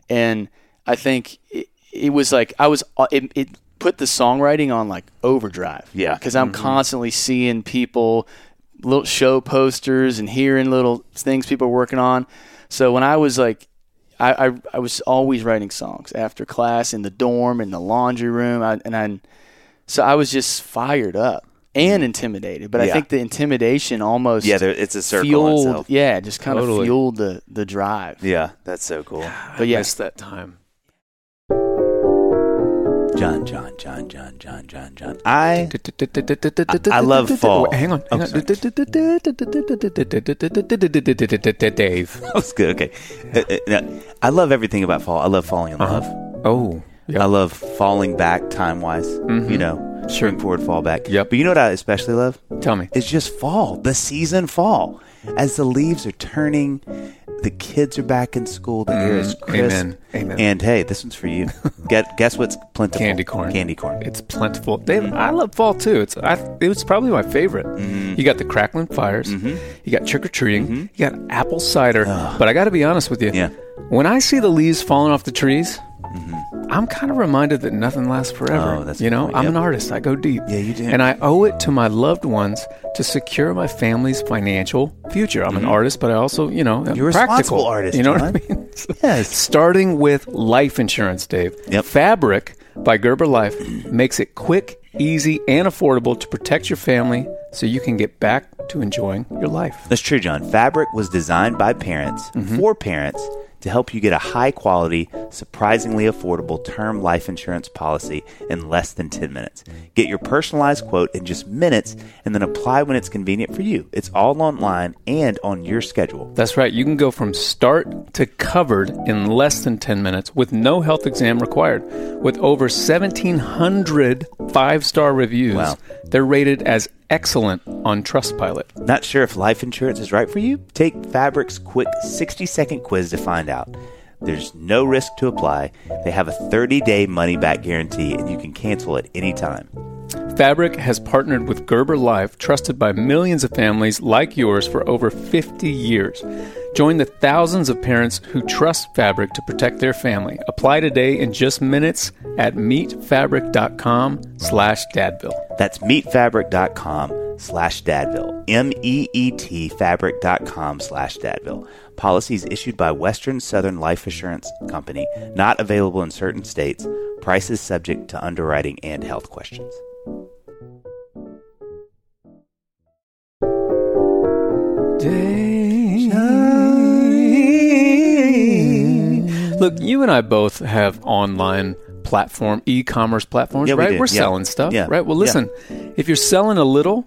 and I think it, it was like I was uh, it, it put the songwriting on like overdrive. Yeah. because I'm mm-hmm. constantly seeing people, little show posters and hearing little things people are working on. So when I was like, I I, I was always writing songs after class in the dorm in the laundry room, I, and I so I was just fired up and mm-hmm. intimidated. But I think the intimidation almost Yeah, there, it's a circle fueled, itself. yeah, just kind of fueled the the drive. Yeah, that's so cool. But I missed that time. John, John, John, John, John, John, John. I I love fall. Hang on. Hang on. Dave. that was good. Okay, Uh, uh, I love everything about fall. I love falling in Uh-huh. love. Oh, I love falling back time wise. You know, Sure. spring forward, fall back. Yep. But you know what I especially love? tell me. It's just fall, the season fall. As the leaves are turning, the kids are back in school, the air is mm-hmm. crisp. Amen. Amen. And hey, this one's for you. Get, guess what's plentiful? Candy corn. Candy corn. It's plentiful. Dave, mm-hmm. I love fall too. It's I, it was probably my favorite. Mm-hmm. You got the crackling fires. You got trick or treating. You got apple cider. But I got to be honest with you. Yeah. When I see the leaves falling off the trees, I'm kind of reminded that nothing lasts forever. Oh, you know, point. I'm Yep. an artist. I go deep. Yeah, you do. And I owe it to my loved ones to secure my family's financial future. I'm an artist, but I also, you know, I'm Mm-hmm. You're a practical. artist, You know John. what I mean? Yes. Starting with life insurance, Dave. Yep. Fabric by Gerber Life makes it quick, easy, and affordable to protect your family so you can get back to enjoying your life. That's true, John. Fabric was designed by parents for parents to help you get a high quality, surprisingly affordable term life insurance policy in less than 10 minutes. Get your personalized quote in just minutes and then apply when it's convenient for you. It's all online and on your schedule. That's right. You can go from start to covered in less than 10 minutes with no health exam required. With over 1,700 five star reviews, Wow. They're rated as excellent on Trustpilot. Not sure if life insurance is right for you? Take Fabric's quick 60 second quiz to find out. There's no risk to apply. They have a 30 day money back guarantee and you can cancel at any time. Fabric has partnered with Gerber Life, trusted by millions of families like yours for over 50 years. Join the thousands of parents who trust Fabric to protect their family. Apply today in just minutes at meetfabric.com slash dadville. That's meetfabric.com slash dadville. M-E-E-T fabric.com slash dadville. Policies issued by Western Southern Life Assurance Company, not available in certain states. Prices subject to underwriting and health questions. Look, you and I both have online platform, e-commerce platforms, Yeah, right? do. We're Yeah. selling stuff, Yeah. right? Well, listen, if you're selling a little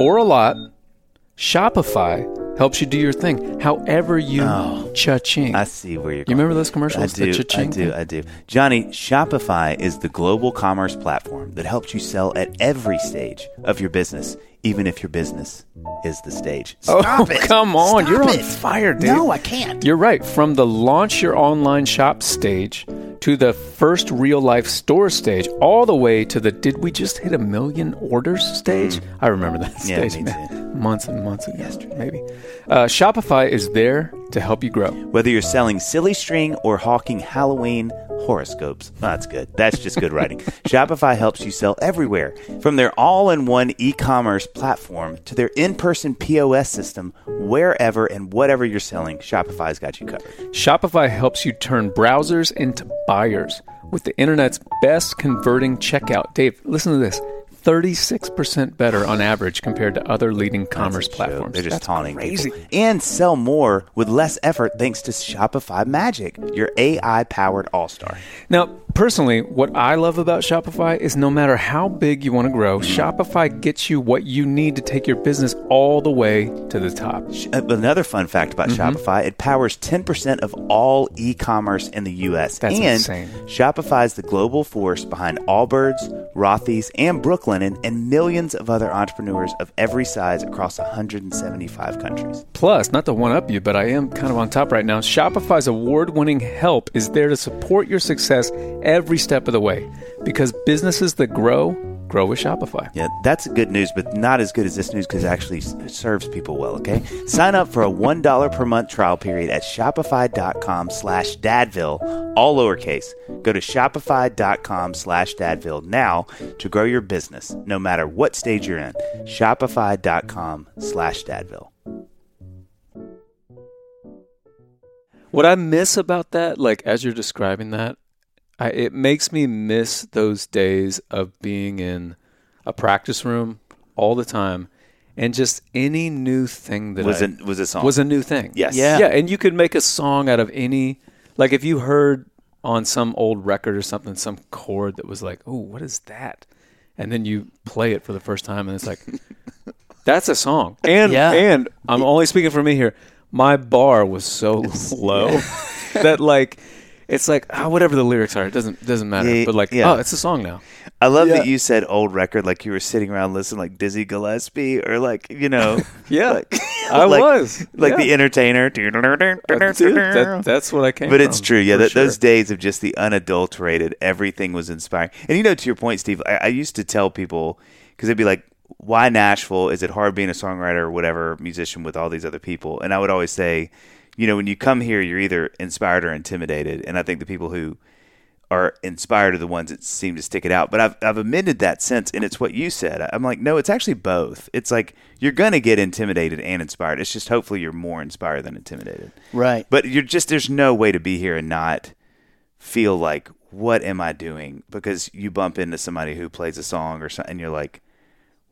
or a lot, Shopify helps you do your thing. However you oh, cha-ching. I see where you're going. You remember those commercials? I do. I do. I do. Johnny, Shopify is the global commerce platform that helps you sell at every stage of your business, even if your business is the stage. Oh, it. come on. Stop You're on it. fire, dude. No, I can't. You're right. From the launch your online shop stage to the first real life store stage, all the way to the did we just hit a million orders stage? I remember that Mm. Yeah, stage me man. too. months and months ago, maybe. Uh, Shopify is there to help you grow. Whether you're selling silly string or hawking Halloween horoscopes, oh, that's good. That's just good writing. Shopify helps you sell everywhere, from their all-in-one e-commerce platform to their in-person POS system. Wherever and whatever you're selling, Shopify's got you covered. Shopify helps you turn browsers into buyers with the internet's best converting checkout. Dave, listen to this. 36% better on average compared to other leading commerce That's a joke. platforms. They're just That's taunting crazy. people. And sell more with less effort thanks to Shopify Magic, your AI-powered all-star. Now, personally, what I love about Shopify is no matter how big you want to grow, Shopify gets you what you need to take your business all the way to the top. Uh, Another fun fact about Mm-hmm. Shopify, it powers 10% of all e-commerce in the US. That's and insane. Shopify is the global force behind Allbirds, Rothy's, and And millions of other entrepreneurs of every size across 175 countries. Plus, not to one up you, but I am kind of on top right now. Shopify's award winning help is there to support your success every step of the way because businesses that grow grow with Shopify. Yeah, that's good news, but not as good as this news because it actually serves people well, okay? Sign up for a $1 per month trial period at shopify.com slash dadville, all lowercase. Go to shopify.com slash dadville now to grow your business, no matter what stage you're in. Shopify.com slash dadville. What I miss about that, like as you're describing that, I, it makes me miss those days of being in a practice room all the time, and just any new thing that Was I, it was a song? was a new thing. Yes. Yeah. yeah, and you could make a song out of any. Like if you heard on some old record or something, some chord that was like, "Oh, what is that?" and then you play it for the first time, and it's like, "That's a song." And Yeah. and I'm only speaking for me here. My bar was so low that like. It's like ah, whatever the lyrics are, it doesn't doesn't matter. Yeah, but like, yeah. oh, it's a song now. I love Yeah. that you said old record like you were sitting around listening like Dizzy Gillespie or like, you know. Yeah, like, I like- was Like yeah. the entertainer. That- that's what I came. but it's true. Yeah, that, sure. those days of just the unadulterated, everything was inspiring. And you know, to your point, Steve, I, I used to tell people because they'd be like, "Why Nashville? Is it hard being a songwriter or whatever musician with all these other people?" And I would always say, you know, when you come here, you're either inspired or intimidated. And I think the people who are inspired are the ones that seem to stick it out. But I've I've amended that sense, and it's what you said. I'm like, no, it's actually both. It's like you're gonna get intimidated and inspired. It's just hopefully you're more inspired than intimidated. Right. But you're just there's no way to be here and not feel like what am I doing? Because you bump into somebody who plays a song or something, and you're like,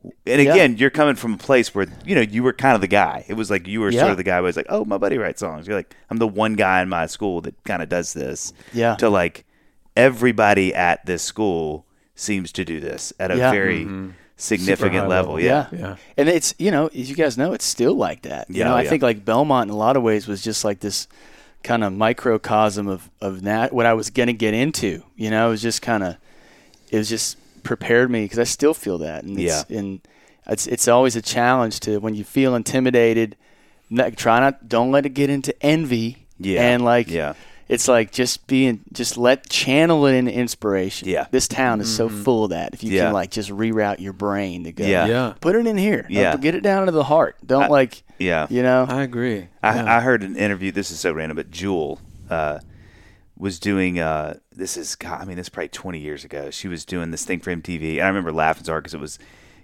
and Yeah. again, you're coming from a place where you know you were kind of the guy. It was like you were Yeah. sort of the guy who was like, oh, my buddy writes songs. You're like, I'm the one guy in my school that kind of does this. Yeah. To like everybody at this school seems to do this at a Yeah. very mm-hmm. significant Super high level. level. Yeah. Yeah. Yeah. And it's, you know, as you guys know, it's still like that. You Yeah, know, I yeah. think like Belmont in a lot of ways was just like this kind of microcosm of, of that, what I was going to get into. You know, it was just kind of, it was just prepared me because I still feel that. And it's, and it's, it's always a challenge to when you feel intimidated, not, try not, don't let it get into envy. Yeah. And like, Yeah. it's like just being, just let channel it into inspiration. Yeah. This town is so full of that. If you Yeah. can like just reroute your brain to go, Yeah. Yeah. put it in here. Yeah. Don't- get it down to the heart. Don't like, Yeah. you know. I agree. I, Yeah. I heard an interview. This is so random, but Jewel uh, was doing. Uh, this is, God, I mean, this is probably 20 years ago. She was doing this thing for MTV, and I remember laughing so hard because it was.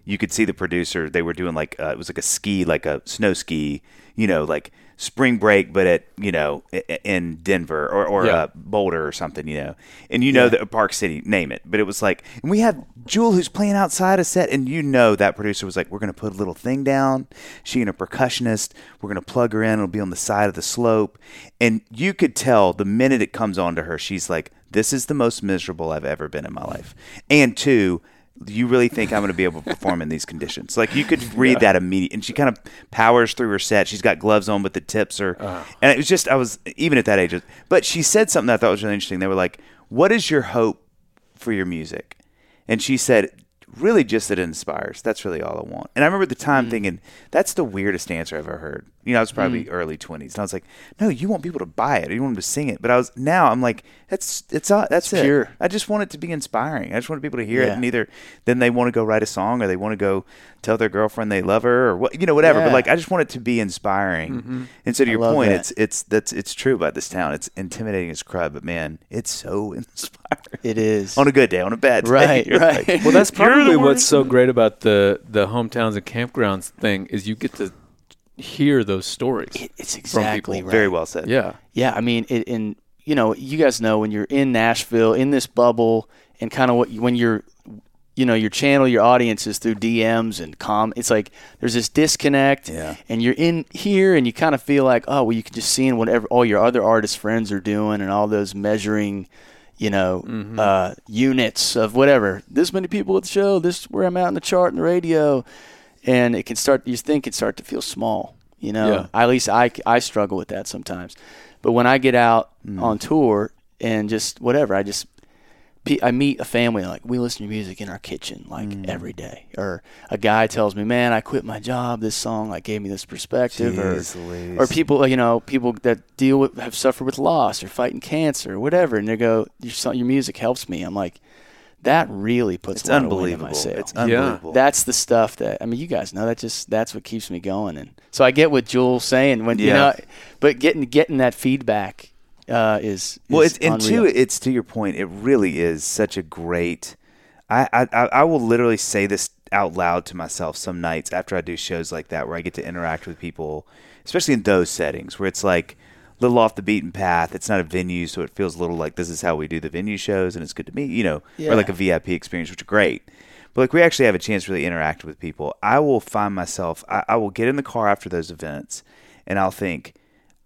You could see the producer. They were doing like uh, it was like a ski, like a snow ski. You know, like spring break, but at you know in Denver or or Yeah. uh, Boulder or something. You know, and you know that Park City, name it. But it was like, and we have Jewel who's playing outside a set, and you know that producer was like, we're gonna put a little thing down. She and a percussionist. We're gonna plug her in. It'll be on the side of the slope, and you could tell the minute it comes on to her, she's like, this is the most miserable I've ever been in my life. And two. You really think I'm going to be able to perform in these conditions? Like you could read that immediately, and she kind of powers through her set. She's got gloves on, but the tips are, uh-huh. and it was just I was even at that age. But she said something that I thought was really interesting. They were like, "What is your hope for your music?" And she said, "Really, just that it inspires. That's really all I want." And I remember at the time mm. thinking, "That's the weirdest answer I've ever heard." You know, I was probably mm. early twenties, and I was like, "No, you want people to buy it. You want them to sing it." But I was now I'm like, "That's it's that's it. pure. I just want it to be inspiring. I just want people to hear it, Yeah. and either then they want to go write a song, or they want to go tell their girlfriend they love her, or what you know, whatever. But like, I just want it to be inspiring. Mm-hmm. And so to I your point, that. it's it's that's it's true about this town. It's intimidating as crud, but man, it's so inspiring. It is. On a good day, on a bad day, Right, right. like, Well, that's "You're the probably what's so great about the the hometowns and campgrounds thing is you get to hear those stories. It- it's exactly right. Very well said. Yeah. Yeah, I mean, it, and you know, you guys know when you're in Nashville in this bubble, and kind of what when you're, you know, your channel your audience is through DMs and com. It's like there's this disconnect, Yeah. and you're in here, and you kind of feel like, oh, well, you can just see in whatever all your other artist friends are doing, and all those measuring. You know, uh, units of whatever. This many people at the show. This where I'm out in the chart and the radio, and it can start. You think it start to feel small. You know, Yeah. at least I, I struggle with that sometimes. But when I get out Mm. on tour and just whatever, I just I meet a family like we listen to music in our kitchen like Mm. every day, or a guy tells me, "Man, I quit my job. This song like gave me this perspective," Jeez or Louise. or people you know people that deal with have suffered with loss or fighting cancer or whatever, and they go, "Your song, your music helps me." I'm like. that really puts It's a lot of in my unbelievable. sail. It's unbelievable. that's the stuff that I mean, you guys know that just that's what keeps me going. And so I get what Jewel's saying when you know, but getting getting that feedback uh, is, Well, is it's and two, it's to your point. It really is such a great. I, I I I will literally say this out loud to myself some nights after I do shows like that where I get to interact with people, especially in those settings where it's like a little off the beaten path. It's not a venue, so it feels a little like this is how we do the venue shows, and it's good to meet you know, Yeah. or like a VIP experience, which are great. But like we actually have a chance to really interact with people. I will find myself. I, I will get in the car after those events, and I'll think,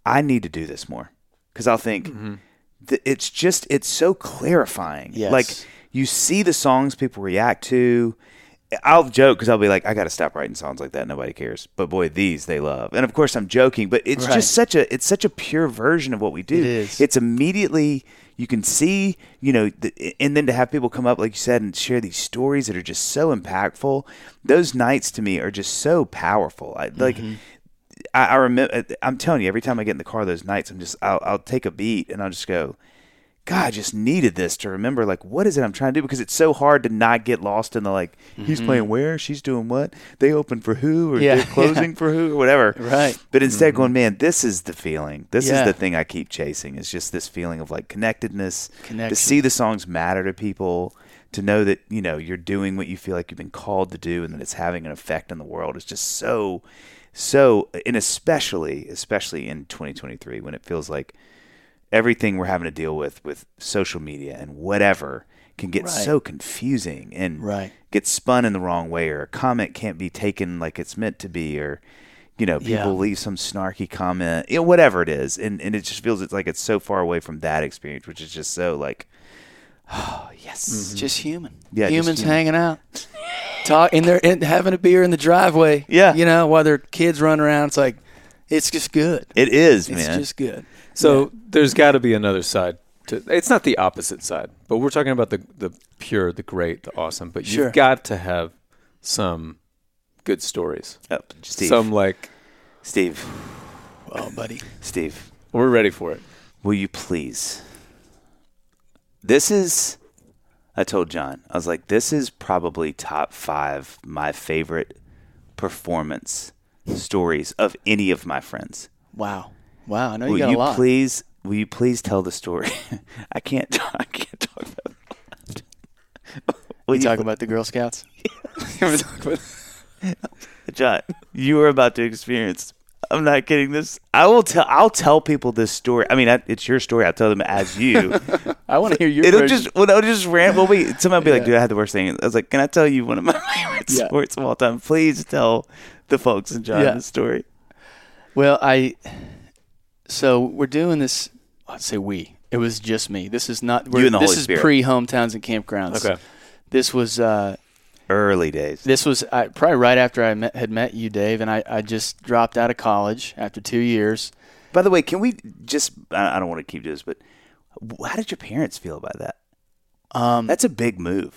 I need to do this more because I'll think th- it's just it's so clarifying. Yes. Like you see the songs people react to. I'll joke because I'll be like, I got to stop writing songs like that. Nobody cares. But boy, these they love. And of course, I'm joking, but it's Right. just such a it's such a pure version of what we do. It is. It's immediately you can see, you know, the, and then to have people come up like you said and share these stories that are just so impactful. Those nights to me are just so powerful. I like. Mm-hmm. I, I remember. I'm telling you, every time I get in the car those nights, I'm just I'll, I'll take a beat and I'll just go, God, I just needed this to remember. Like, what is it I'm trying to do? Because it's so hard to not get lost in the like. He's playing where? She's doing what? They open for who? Or Mm-hmm. Yeah, they're closing for who? Or whatever. Right. But instead, going, man, this is the feeling. This Yeah. is the thing I keep chasing. It's just this feeling of like connectedness. Connection. To see the songs matter to people. To know that you know you're doing what you feel like you've been called to do, and that it's having an effect in the world is just so, so, and especially, especially in 2023 when it feels like everything we're having to deal with with social media and whatever can get Right. so confusing and Right. get spun in the wrong way or a comment can't be taken like it's meant to be or you know people Yeah. leave some snarky comment you know whatever it is and and it just feels it's like it's so far away from that experience which is just so like oh yes It's just human. Yeah, humans human. hanging out, talk in there, and having a beer in the driveway. Yeah. you know, while their kids run around. It's like, it's just good. it is man. It's just good. So there's got to be another side. To, it's not the opposite side, but we're talking about the the pure, the great, the awesome. But Sure. you've got to have some good stories. oh, Steve Some like Steve Oh, buddy. Steve we're ready for it. will you please this is i told john i was like this is probably top five my favorite performance stories of any of my friends Wow. Wow. I know you will got you a lot. please will you please tell the story i can't talk, i can't talk about it Will you you talking about the Girl Scouts? John, you are about to experience. I'm not kidding. This I will tell. I'll tell people this story. I mean, I, it's your story. I'll tell them as you. I want to hear your. It'll version. just well, it'll just rant. Well, wait. Somebody will be like, "Dude, I had the worst thing." I was like, "Can I tell you one of my favorite Yeah. sports of all time? Please tell the folks in John Yeah. the story." Well, I. So we're doing this. I'd say we. It was just me. This is not. we're- and the this Holy is Spirit. pre hometowns and campgrounds. Okay. This was. uh Early days. This was uh, probably right after I met, had met you, Dave, and I, I just dropped out of college after two years. By the way, can we just? I I don't want to keep this, but how did your parents feel about that? Um, That's a big move.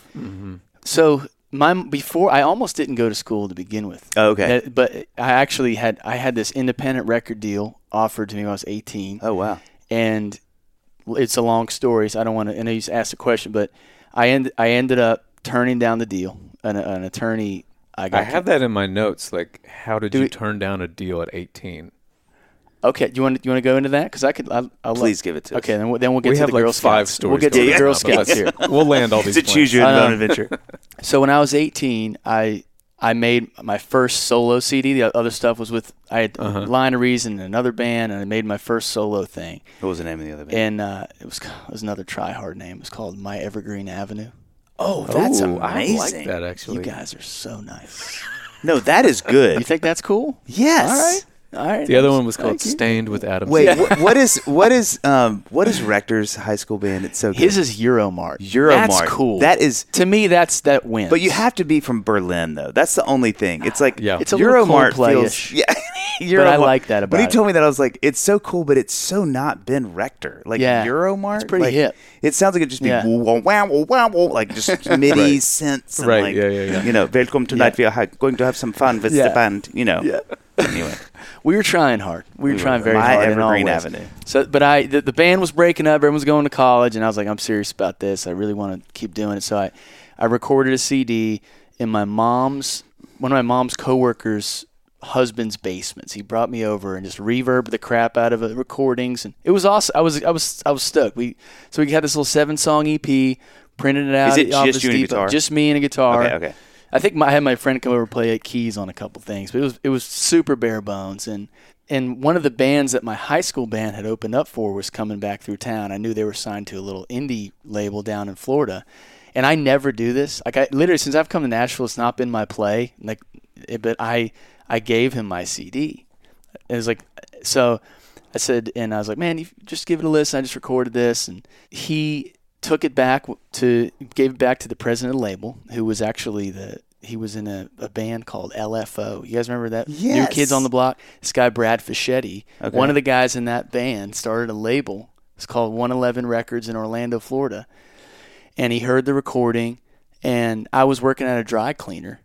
so my before I almost didn't go to school to begin with. Oh, okay. But I actually had I had this independent record deal offered to me when I was 18. Oh wow. and it's a long story, so I don't want to. And I know you asked a question, but I end I ended up turning down the deal. An, an attorney, I got. I have that in my notes. Like, how did Do you we- turn down a deal at 18? Okay, do you want to, you want to go into that? Because I could. I'll, I'll Please let, give it to us. Okay, then we'll, then we'll get we to have the like Girl five Scouts. stories. We'll get to going the on Girl now, but Scouts here. We'll land all these. It's a choose your I know. own adventure. So when I was 18, I I made my first solo CD. The other stuff was with I had Uh-huh. Line of Reason, and another band, and I made my first solo thing. What was the name of the other band? And uh, it was it was another try hard name. It was called My Evergreen Avenue. Oh, that's Ooh, I amazing. like that actually. You guys are so nice. No, that is good. You think that's cool? yes. All right. All right. The other one was called Thank you. "Stained with Adam." Wait, Sandler. wh- what is what is um what is Rector's high school band? It's so good. His is Euromart. Euromart. That's cool. That is, to me. That's that wins. but you have to be from Berlin though. That's the only thing. It's like Yeah. It's a little Euromart Coldplay-ish. feels. Yeah, But I like that about. When he told me that, I was like, it's so cool, but it's so not Ben Rector. Like Yeah. Euromart, It's pretty like, hip. It sounds like it'd just be Yeah. wow, wow, wow, wow, wow, like just MIDI synths, and Right, Like, yeah, yeah, yeah. You know, welcome tonight. We are ha- going to have some fun with Yeah. the band. You know, Yeah. Anyway, We were trying hard. We were We trying were. very My hard. in all Evergreen ways. Avenue. So, but I the, the band was breaking up. Everyone was going to college, and I was like, I'm serious about this. I really want to keep doing it. So I, I recorded a CD in my mom's one of my mom's coworkers' husband's basements. He brought me over and just reverb the crap out of the recordings, and it was awesome. I was I was I was stoked. We so we had this little seven song EP, printed it out. Is it just you and a guitar? Just me and a guitar. Okay, okay. I think my, I had my friend come over and play keys on a couple things, but it was it was super bare bones. And and one of the bands that my high school band had opened up for was coming back through town. I knew they were signed to a little indie label down in Florida, and I never do this. Like I literally since I've come to Nashville, it's not been my play. Like, it, but I I gave him my CD. It was like so. I said, and I was like, man, you just give it a listen. I just recorded this, and he took it back to gave it back to the president of the label, who was actually the he was in a, a band called LFO. You guys remember that? Yes. New Kids on the Block. This guy Brad Fischetti, Okay. one of the guys in that band, started a label. It's called 111 Records in Orlando, Florida. And he heard the recording, and I was working at a dry cleaner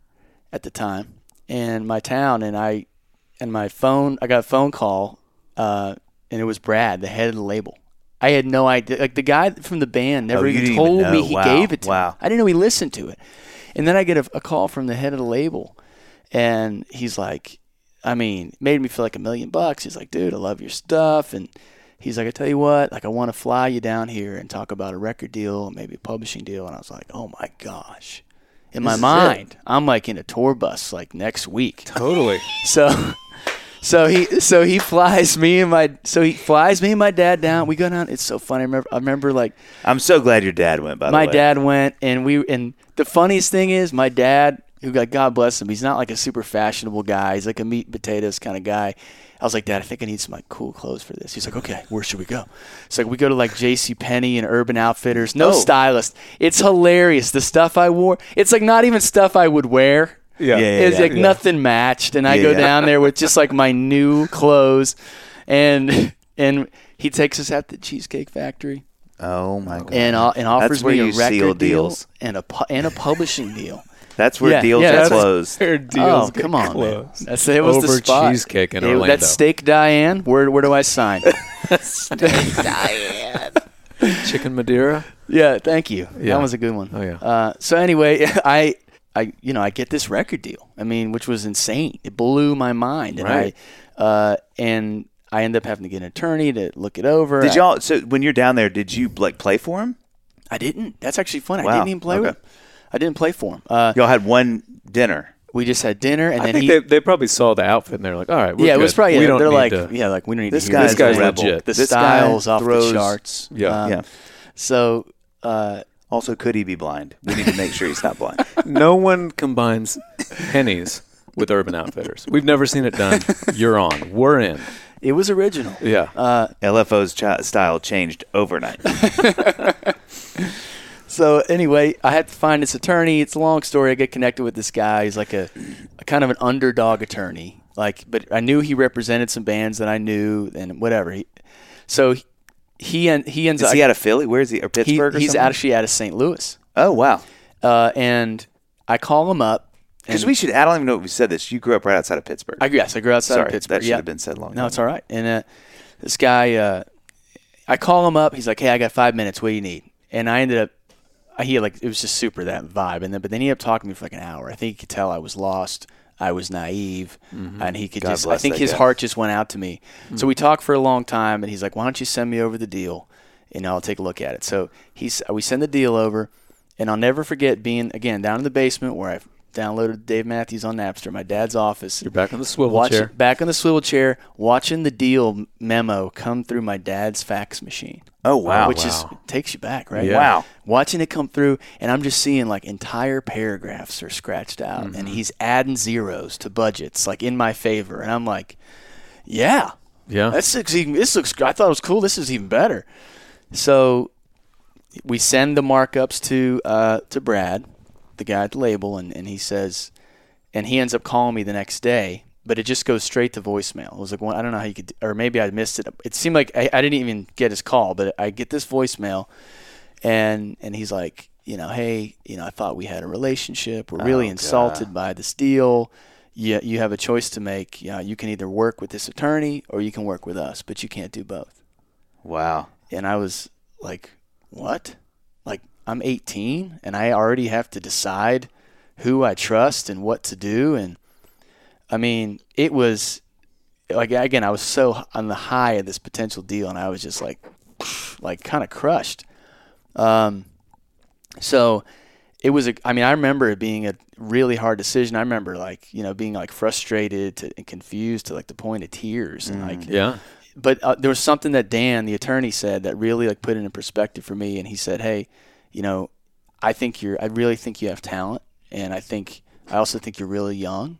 at the time in my town, and I and my phone I got a phone call, uh, and it was Brad, the head of the label. I had no idea. Like the guy from the band never Oh, even didn't even told me he Wow. gave it to Wow. me. I didn't know he listened to it. And then I get a, a call from the head of the label, and he's like, I mean, made me feel like a million bucks. He's like, dude, I love your stuff, and he's like, I tell you what, like I want to fly you down here and talk about a record deal, maybe a publishing deal. And I was like, oh my gosh. In my is it. mind, I'm like in a tour bus like next week. Totally. So, so he so he flies me and my so he flies me and my dad down. We go down. It's so funny. I remember I remember like I'm so glad your dad went. By my the way, dad went and we and the funniest thing is my dad who got God bless him. He's not like a super fashionable guy. He's like a meat and potatoes kind of guy. I was like, Dad, I think I need some like cool clothes for this. He's like, Okay, where should we go? It's like we go to like J.C. Penney and Urban Outfitters. No Oh. stylist. It's hilarious. The stuff I wore. It's like not even stuff I would wear. Yeah. Yeah, yeah, it's like yeah. nothing matched, and I Yeah, go yeah. down there with just like my new clothes, and and he takes us out to the Cheesecake Factory Oh my god. and uh, and offers me a record deal deals. and a pu- and a publishing deal. That's where Yeah, deals yeah, are that's- closed. Their deals oh, get come on, man. closed. That's it was the spot. cheesecake in It- Orlando. That's Steak Diane. Where where do I sign? Steak Diane. Chicken Madeira. yeah, thank you. Yeah. That was a good one. Oh, yeah. Uh, so anyway, I I you know I get this record deal. I mean, which was insane. It blew my mind. And Right. I uh, and I end up having to get an attorney to look it over. Did I- y'all? So when you're down there, did you like play for him? I didn't. That's actually fun. I Wow. didn't even play with him. I didn't play for him. Uh, Y'all had one dinner. we just had dinner, and I then think he. they, they probably saw the outfit and they're like, all right, we're yeah, it was probably. we Yeah, don't they're like, to- yeah, like we don't need This to hear guy's this guy's guy. legit. The This guy styles off throws- the charts. Yeah. Um, yeah. So, uh, Also, could he be blind? We need to make sure he's not blind. no one combines Penney's with Urban Outfitters. We've never seen it done. You're on. We're in. it was original. Yeah. Uh, LFO's ch- style changed overnight. So anyway, I had to find this attorney. It's a long story. I get connected with this guy. He's like a, a kind of an underdog attorney. Like, but I knew he represented some bands that I knew and whatever. He, so he he, en- he ends Is up. he out of Philly? Where is he? Or he- Pittsburgh? or he's something? actually out of St. Louis. Oh wow. Uh, and I call him up. Because we should. I don't even know if we said this. You grew up right outside of Pittsburgh. I yes, I grew outside Sorry, of Pittsburgh. that should yeah. have been said long No, ago. it's all right. And uh, this guy, uh, I call him up. He's like, "Hey, I got five minutes. What do you need?" And I ended up, he like it was just super that vibe. And then, but then he ended up talking to me for like an hour. I think he could tell I was lost. I was naive, and he could Mm-hmm. God just. I think his guy. heart just went out to me. So we talked for a long time, and he's like, "Why don't you send me over the deal, and I'll take a look at it." So he's we send the deal over, and I'll never forget being again down in the basement where I downloaded Dave Matthews on Napster, my dad's office. You're back on the swivel Watch, chair. Back on the swivel chair, watching the deal memo come through my dad's fax machine. Oh wow. Which is takes you back, right? Yeah. Wow. Watching it come through, and I'm just seeing like entire paragraphs are scratched out, Mm-hmm. and he's adding zeros to budgets, like in my favor, and I'm like, yeah, Yeah. this looks even. This looks. I thought it was cool. This is even better. So we send the markups to uh, to Brad, the guy at the label, and, and he says, and he ends up calling me the next day, but it just goes straight to voicemail. It was like, well, I don't know how you could, or maybe I missed it. It seemed like I, I didn't even get his call, but I get this voicemail, and and he's like, you know, hey, you know, I thought we had a relationship. We're really Oh, insulted by this deal. you you have a choice to make. You, know, you can either work with this attorney or you can work with us, but you can't do both. Wow. And I was like, what? Like I'm 18 and I already have to decide who I trust and what to do. And I mean, it was like again, I was so on the high of this potential deal, and I was just like, like kind of crushed. Um, so it was a. I mean, I remember it being a really hard decision. I remember like you know being like frustrated to, and confused to like the point of tears, and like Yeah. But uh, there was something that Dan, the attorney, said that really like put it in perspective for me. And he said, "Hey, you know, I think you're. I really think you have talent, and I think I also think you're really young.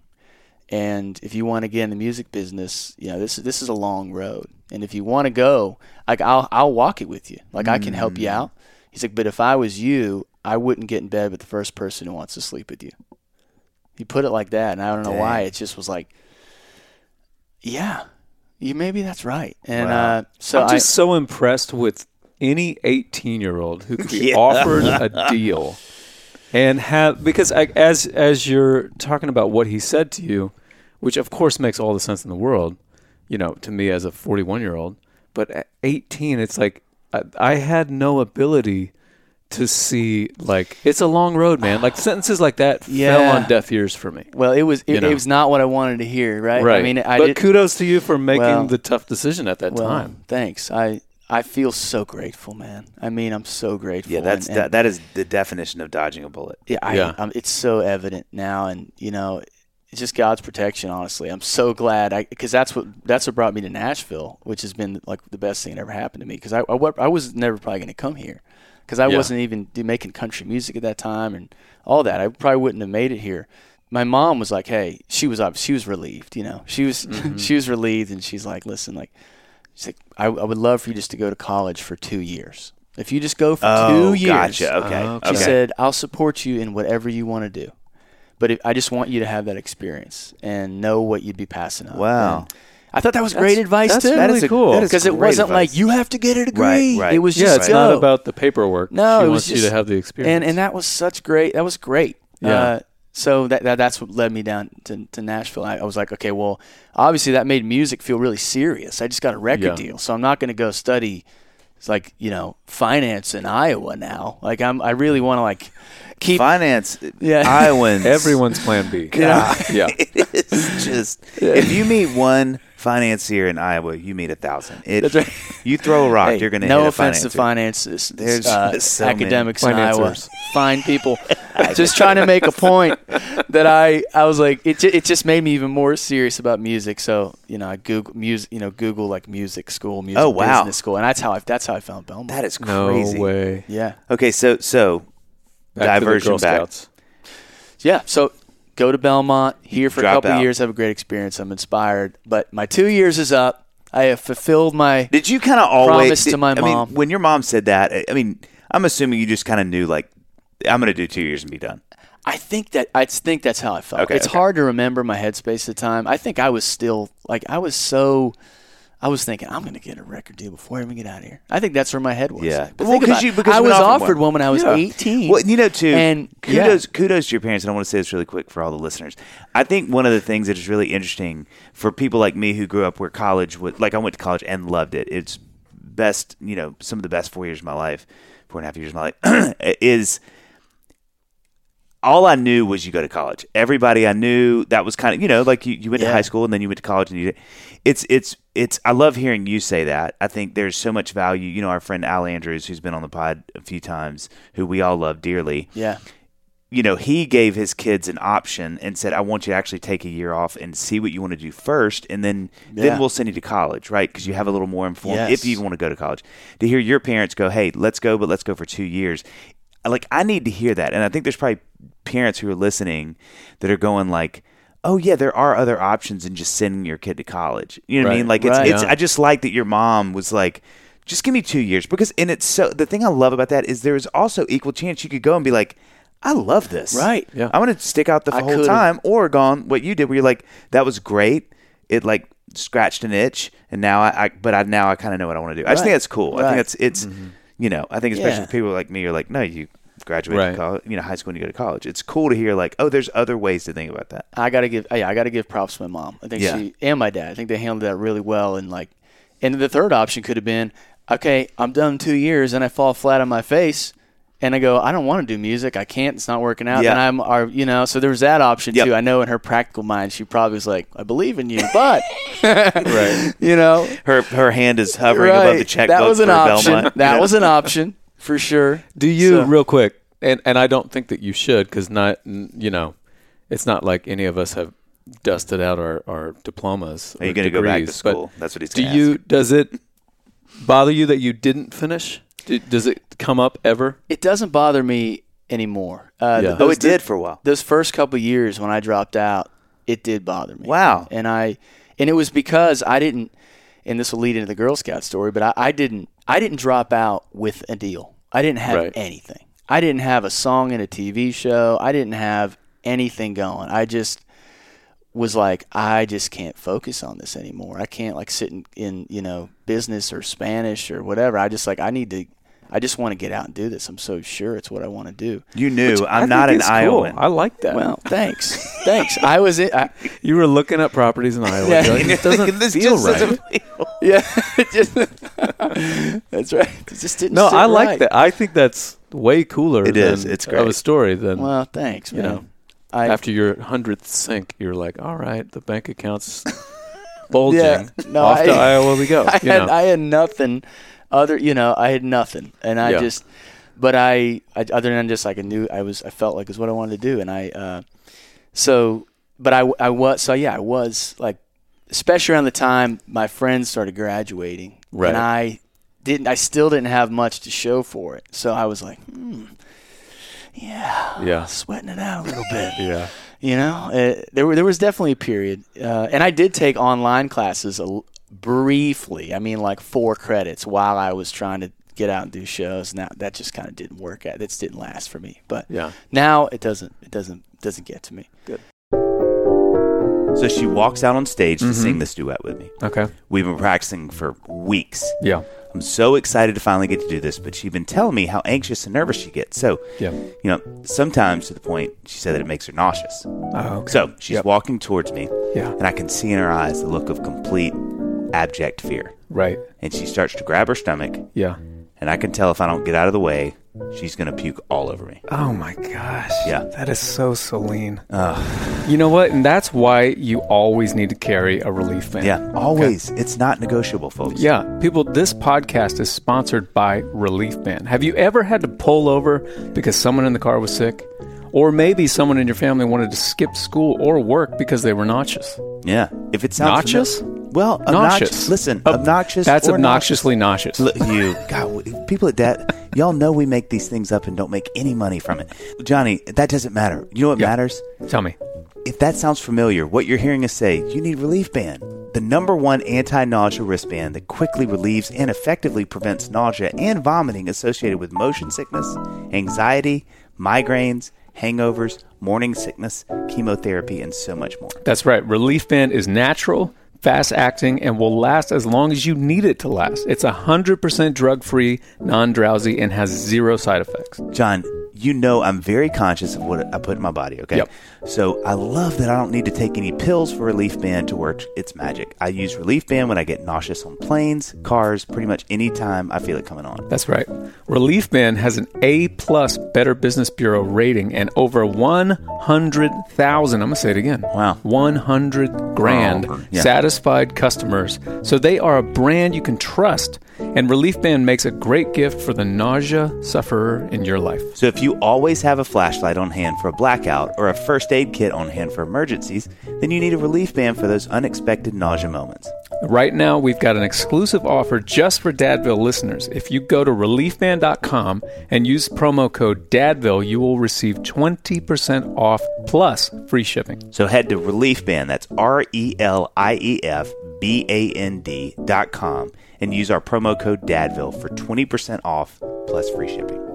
And if you want to get in the music business, you know, this is this is a long road. And if you want to go, like I'll I'll walk it with you. Like I can help you out." He's like, "But if I was you, I wouldn't get in bed with the first person who wants to sleep with you." He put it like that, and I don't know why. It just was like, "Yeah." You maybe that's right, and Wow. uh, so I'm I, just so impressed with any 18 year old who could be Yeah. offered a deal and have because I, as as you're talking about what he said to you, which of course makes all the sense in the world, you know, to me as a 41 year old, but at 18, it's like I, I had no ability to see like it's a long road, man. Like sentences like that fell Yeah. on deaf ears for me. Well, it was it, You know. it was not what I wanted to hear, right? Right. I mean, I but did, kudos to you for making Well- the tough decision at that well, time. Thanks. I I feel so grateful, man. I mean, I'm so grateful. Yeah, that's and, and, that is the definition of dodging a bullet. yeah, I, Yeah. Um, it's so evident now, and you know, it's just God's protection. Honestly, I'm so glad because that's what that's what brought me to Nashville, which has been like the best thing that ever happened to me. Because I, I I was never probably going to come here because I Yeah. wasn't even making country music at that time and all that. I probably wouldn't have made it here. My mom was like, "Hey," she was she was relieved. You know, she was mm-hmm. she was relieved, and she's like, "Listen, like." She's like, I, I would love for you just to go to college for two years. If you just go for Oh, two years, gotcha. Okay. Okay. she okay. said, I'll support you in whatever you want to do. But it, I just want you to have that experience and know what you'd be passing up. Wow. And I thought that was great advice that's too. really That is a- cool. because it wasn't advice. like you have to get a degree. Right, right. It was just Yeah, just it's go. not about the paperwork. No, she it was wants you to have the experience. and and that was such great. That was great. Yeah. Uh, so that, that that's what led me down to, to Nashville. I, I was like, okay, well, obviously that made music feel really serious. I just got a record Yeah. deal, so I'm not going to go study. It's like you know finance in Iowa now. Like I'm, I really want to like keep. Finance, Yeah. Iowans. Everyone's plan B. Yeah. yeah. it's just if you meet one financier in Iowa, you meet a thousand. It, That's right. You throw a rock, Hey, you're going to no hit a offense to finances. There's uh, just so many academics in Iowa, financiers. fine people. just trying to make a point that I I was like it. It just made me even more serious about music. So you know, I Google music. You know, Google like music school, music Oh, wow. business school, and that's how I that's how I found Belmont. That is crazy. No crazy. way. yeah, Okay, so so Back to diversion back. Yeah. So go to Belmont here for Drop a couple out. years, have a great experience. I'm inspired, but my two years is up. I have fulfilled my. Did you kind of always Promise to did- my I mom. mean, when your mom said that, I- mean, I'm assuming you just kind of knew like I'm going to do 2 years and be done. I think that I think that's how I felt. Okay, it's okay. hard to remember my headspace at the time. I think I was still like I was so. I was thinking I'm going to get a record deal before I even get out of here. I think that's where my head was. Yeah. but Well, think 'cause about, you- because I was offered one when I was Yeah. 18. Well, you know, too. And kudos, yeah. kudos to your parents, and I want to say this really quick for all the listeners. I think one of the things that is really interesting for people like me who grew up where college, was, like I went to college and loved it. It's best, you know, some of the best four years of my life, four and a half years of my life, is all I knew was you go to college. Everybody I knew that was kind of you know like you, you went to high school and then you went to college and you did. it's it's it's I love hearing you say that. I think there's so much value. You know, our friend Al Andrews, who's been on the pod a few times, who we all love dearly. yeah, You know, he gave his kids an option and said, "I want you to actually take a year off and see what you want to do first, and then Yeah. then we'll send you to college, right? Because you have a little more informed Yes. if you even want to go to college." To hear your parents go, "Hey, let's go, but let's go for two years," like I need to hear that, and I think there's probably parents who are listening that are going like. Oh yeah, there are other options than just sending your kid to college. You know what I mean? Like it's, Right. it's Yeah. I just like that your mom was like, just give me two years because and it's so the thing I love about that is there is also equal chance you could go and be like, I love this. Right. Yeah. I'm gonna stick out the I whole could've- time, or gone what you did, where you're like, that was great. It like scratched an itch, and now I, I but I now I kind of know what I want to do. I just think that's cool. I think that's it's, mm-hmm. you know, I think especially Yeah. people like me, are like, no, you graduate Right. college, you know, high school and you go to college. It's cool to hear like, oh, there's other ways to think about that. I gotta give yeah, I gotta give props to my mom. I think Yeah. she and my dad. I think they handled that really well. And like, and the third option could have been, okay, I'm done two years and I fall flat on my face, and I go, I don't want to do music. I can't. It's not working out. Yeah. And I'm, are you know, so there was that option Yep. too. I know in her practical mind, she probably was like, I believe in you, but Right. you know, Her her hand is hovering above the right, checkbook that was an option. Belmont. That Yeah. was an option for sure. Do you So- real quick? And and I don't think that you should because not you know, it's not like any of us have dusted out our, our diplomas. Are you going to go back to school? That's what he's Do going you? Does it bother you that you didn't finish? Does it come up ever? It doesn't bother me anymore. Uh, Yeah. th- Oh, it did for a while. those first couple years when I dropped out, it did bother me. Wow. And I and it was because I didn't and this will lead into the Girl Scout story, but I, I didn't I didn't drop out with a deal. I didn't have Right. anything. I didn't have a song in a TV show. I didn't have anything going. I just was like, I just can't focus on this anymore. I can't like sit in, in you know business or Spanish or whatever. I just like I need to. I just want to get out and do this. I'm so sure it's what I want to do. You knew I I'm think not an it's cool. Iowan. I like that. Well, thanks, thanks. I was it. I, you were looking at properties in Iowa. Yeah. You're like, it doesn't This feel just right. doesn't feel- yeah, just, that's right. It just didn't. No, sit I like right. that. I think that's way cooler. It than is. It's of a story than Well, thanks, you man. know. I, after your hundredth sink, you're like, all right, the bank account's bulging. Yeah. No, Off to I- Iowa we go. I you had know. I had nothing other you know I had nothing and I Yeah. just but I, I other than just like I knew I was I felt like it's what I wanted to do and I uh so but I I was so yeah I was like especially around the time my friends started graduating Right. and I didn't I still didn't have much to show for it so I was like hmm yeah yeah. sweating it out a little bit Yeah. you know, uh, there were there was definitely a period, uh, and I did take online classes a briefly. I mean, like four credits while I was trying to get out and do shows. Now that just kind of didn't work. out. That just didn't last for me. But Yeah. now it doesn't. It doesn't doesn't get to me. Good. So she walks out on stage to Mm-hmm. sing this duet with me. Okay. We've been practicing for weeks. Yeah. I'm so excited to finally get to do this, but she's been telling me how anxious and nervous she gets. So, Yeah. you know, sometimes to the point she said that it makes her nauseous. Oh, okay. So she's Yep. walking towards me, Yeah. and I can see in her eyes the look of complete abject fear. Right. And she starts to grab her stomach, Yeah. and I can tell if I don't get out of the way, she's going to puke all over me. Oh my gosh. Yeah. That is so Celine. You know what? And that's why you always need to carry a relief band. Yeah, always. It's not negotiable, folks. Yeah, people, this podcast is sponsored by Relief Band. Have you ever had to pull over because someone in the car was sick? Or maybe someone in your family wanted to skip school or work because they were nauseous. Yeah. If it sounds Nauseous? familiar- well, obnoxious. Nauseous. Listen, Ob- obnoxious. That's obnoxiously nauseous. Look, you, God, people at that, y'all know we make these things up and don't make any money from it. Johnny, that doesn't matter. You know what Yeah. matters? Tell me. If that sounds familiar, what you're hearing us say, you need Relief Band, the number one anti-nausea wristband that quickly relieves and effectively prevents nausea and vomiting associated with motion sickness, anxiety, migraines, hangovers, morning sickness, chemotherapy, and so much more. That's right. Relief Band is natural, fast acting, and will last as long as you need it to last. It's 100% drug free, non drowsy, and has zero side effects. John, you know I'm very conscious of what I put in my body, okay? Yep. So I love that I don't need to take any pills for Relief Band to work its magic. I use Relief Band when I get nauseous on planes, cars, pretty much any time I feel it coming on. That's right. Relief Band has an A plus Better Business Bureau rating and over 100,000, I'm going to say it again. Wow. 100 grand Wow. Yeah. satisfied customers. So they are a brand you can trust. And Relief Band makes a great gift for the nausea sufferer in your life. So if you always have a flashlight on hand for a blackout or a first aid kit on hand for emergencies, then you need a Relief Band for those unexpected nausea moments. Right now, we've got an exclusive offer just for Dadville listeners. If you go to reliefband.com and use promo code DADVILLE, you will receive 20% off plus free shipping. So head to Relief Band, that's R E L I E F B A N D dot com, and use our promo code DADVILLE for 20% off plus free shipping.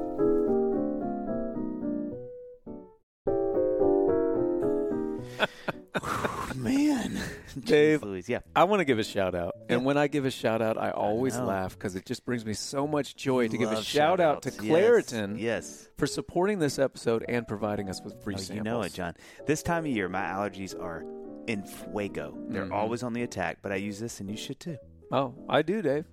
man, Dave, Louise. Yeah, I want to give a shout out. And when I give a shout out, I always know. laugh because it just brings me so much joy to give a shout out to shout-outs. Claritin Yes. for supporting this episode and providing us with free Oh, samples. you know it, John. This time of year, my allergies are in fuego. They're Mm-hmm. always on the attack, but I use this, and you should too. Oh, I do, Dave.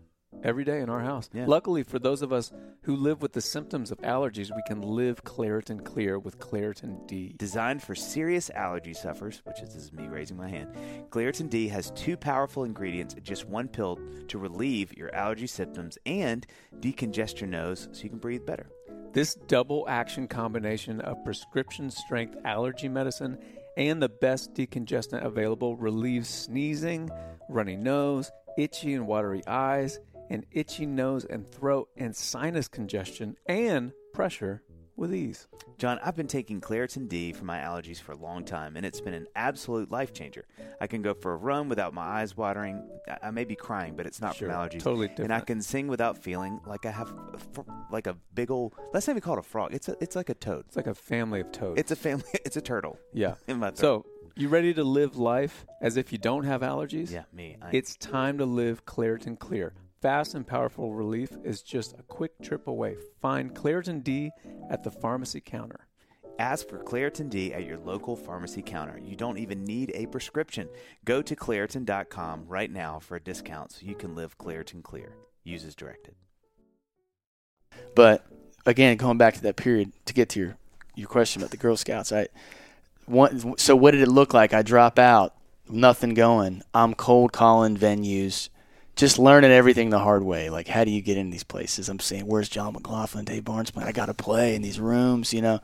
Every day in our house. Yeah. Luckily, for those of us who live with the symptoms of allergies, we can live Claritin Clear with Claritin D. Designed for serious allergy sufferers, which is, is me raising my hand, Claritin D has two powerful ingredients in just one pill to relieve your allergy symptoms and decongest your nose so you can breathe better. This double action combination of prescription strength allergy medicine and the best decongestant available relieves sneezing, runny nose, itchy and watery eyes, and itchy nose and throat and sinus congestion and pressure with ease. John, I've been taking Claritin D for my allergies for a long time, and it's been an absolute life changer. I can go for a run without my eyes watering. I- I may be crying, but it's not Sure, from allergies. totally different. And I can sing without feeling like I have a fr- like a big old. Let's not even call it a frog. It's a, it's like a toad. It's like a family of toads. It's a family. It's a turtle. yeah. in my throat. So, you ready to live life as if you don't have allergies? Yeah, me. I, It's time to live Claritin Clear. Fast and powerful relief is just a quick trip away. Find Claritin D at the pharmacy counter. Ask for Claritin D at your local pharmacy counter. You don't even need a prescription. Go to Claritin.com right now for a discount so you can live Claritin Clear. Use as directed. But again, going back to that period to get to your your question about the Girl Scouts, I so what did it look like? I drop out, nothing going. I'm cold calling venues, just learning everything the hard way. Like how do you get in these places? I'm saying, where's Jon McLaughlin, Dave Barnes playing? I got to play in these rooms, you know.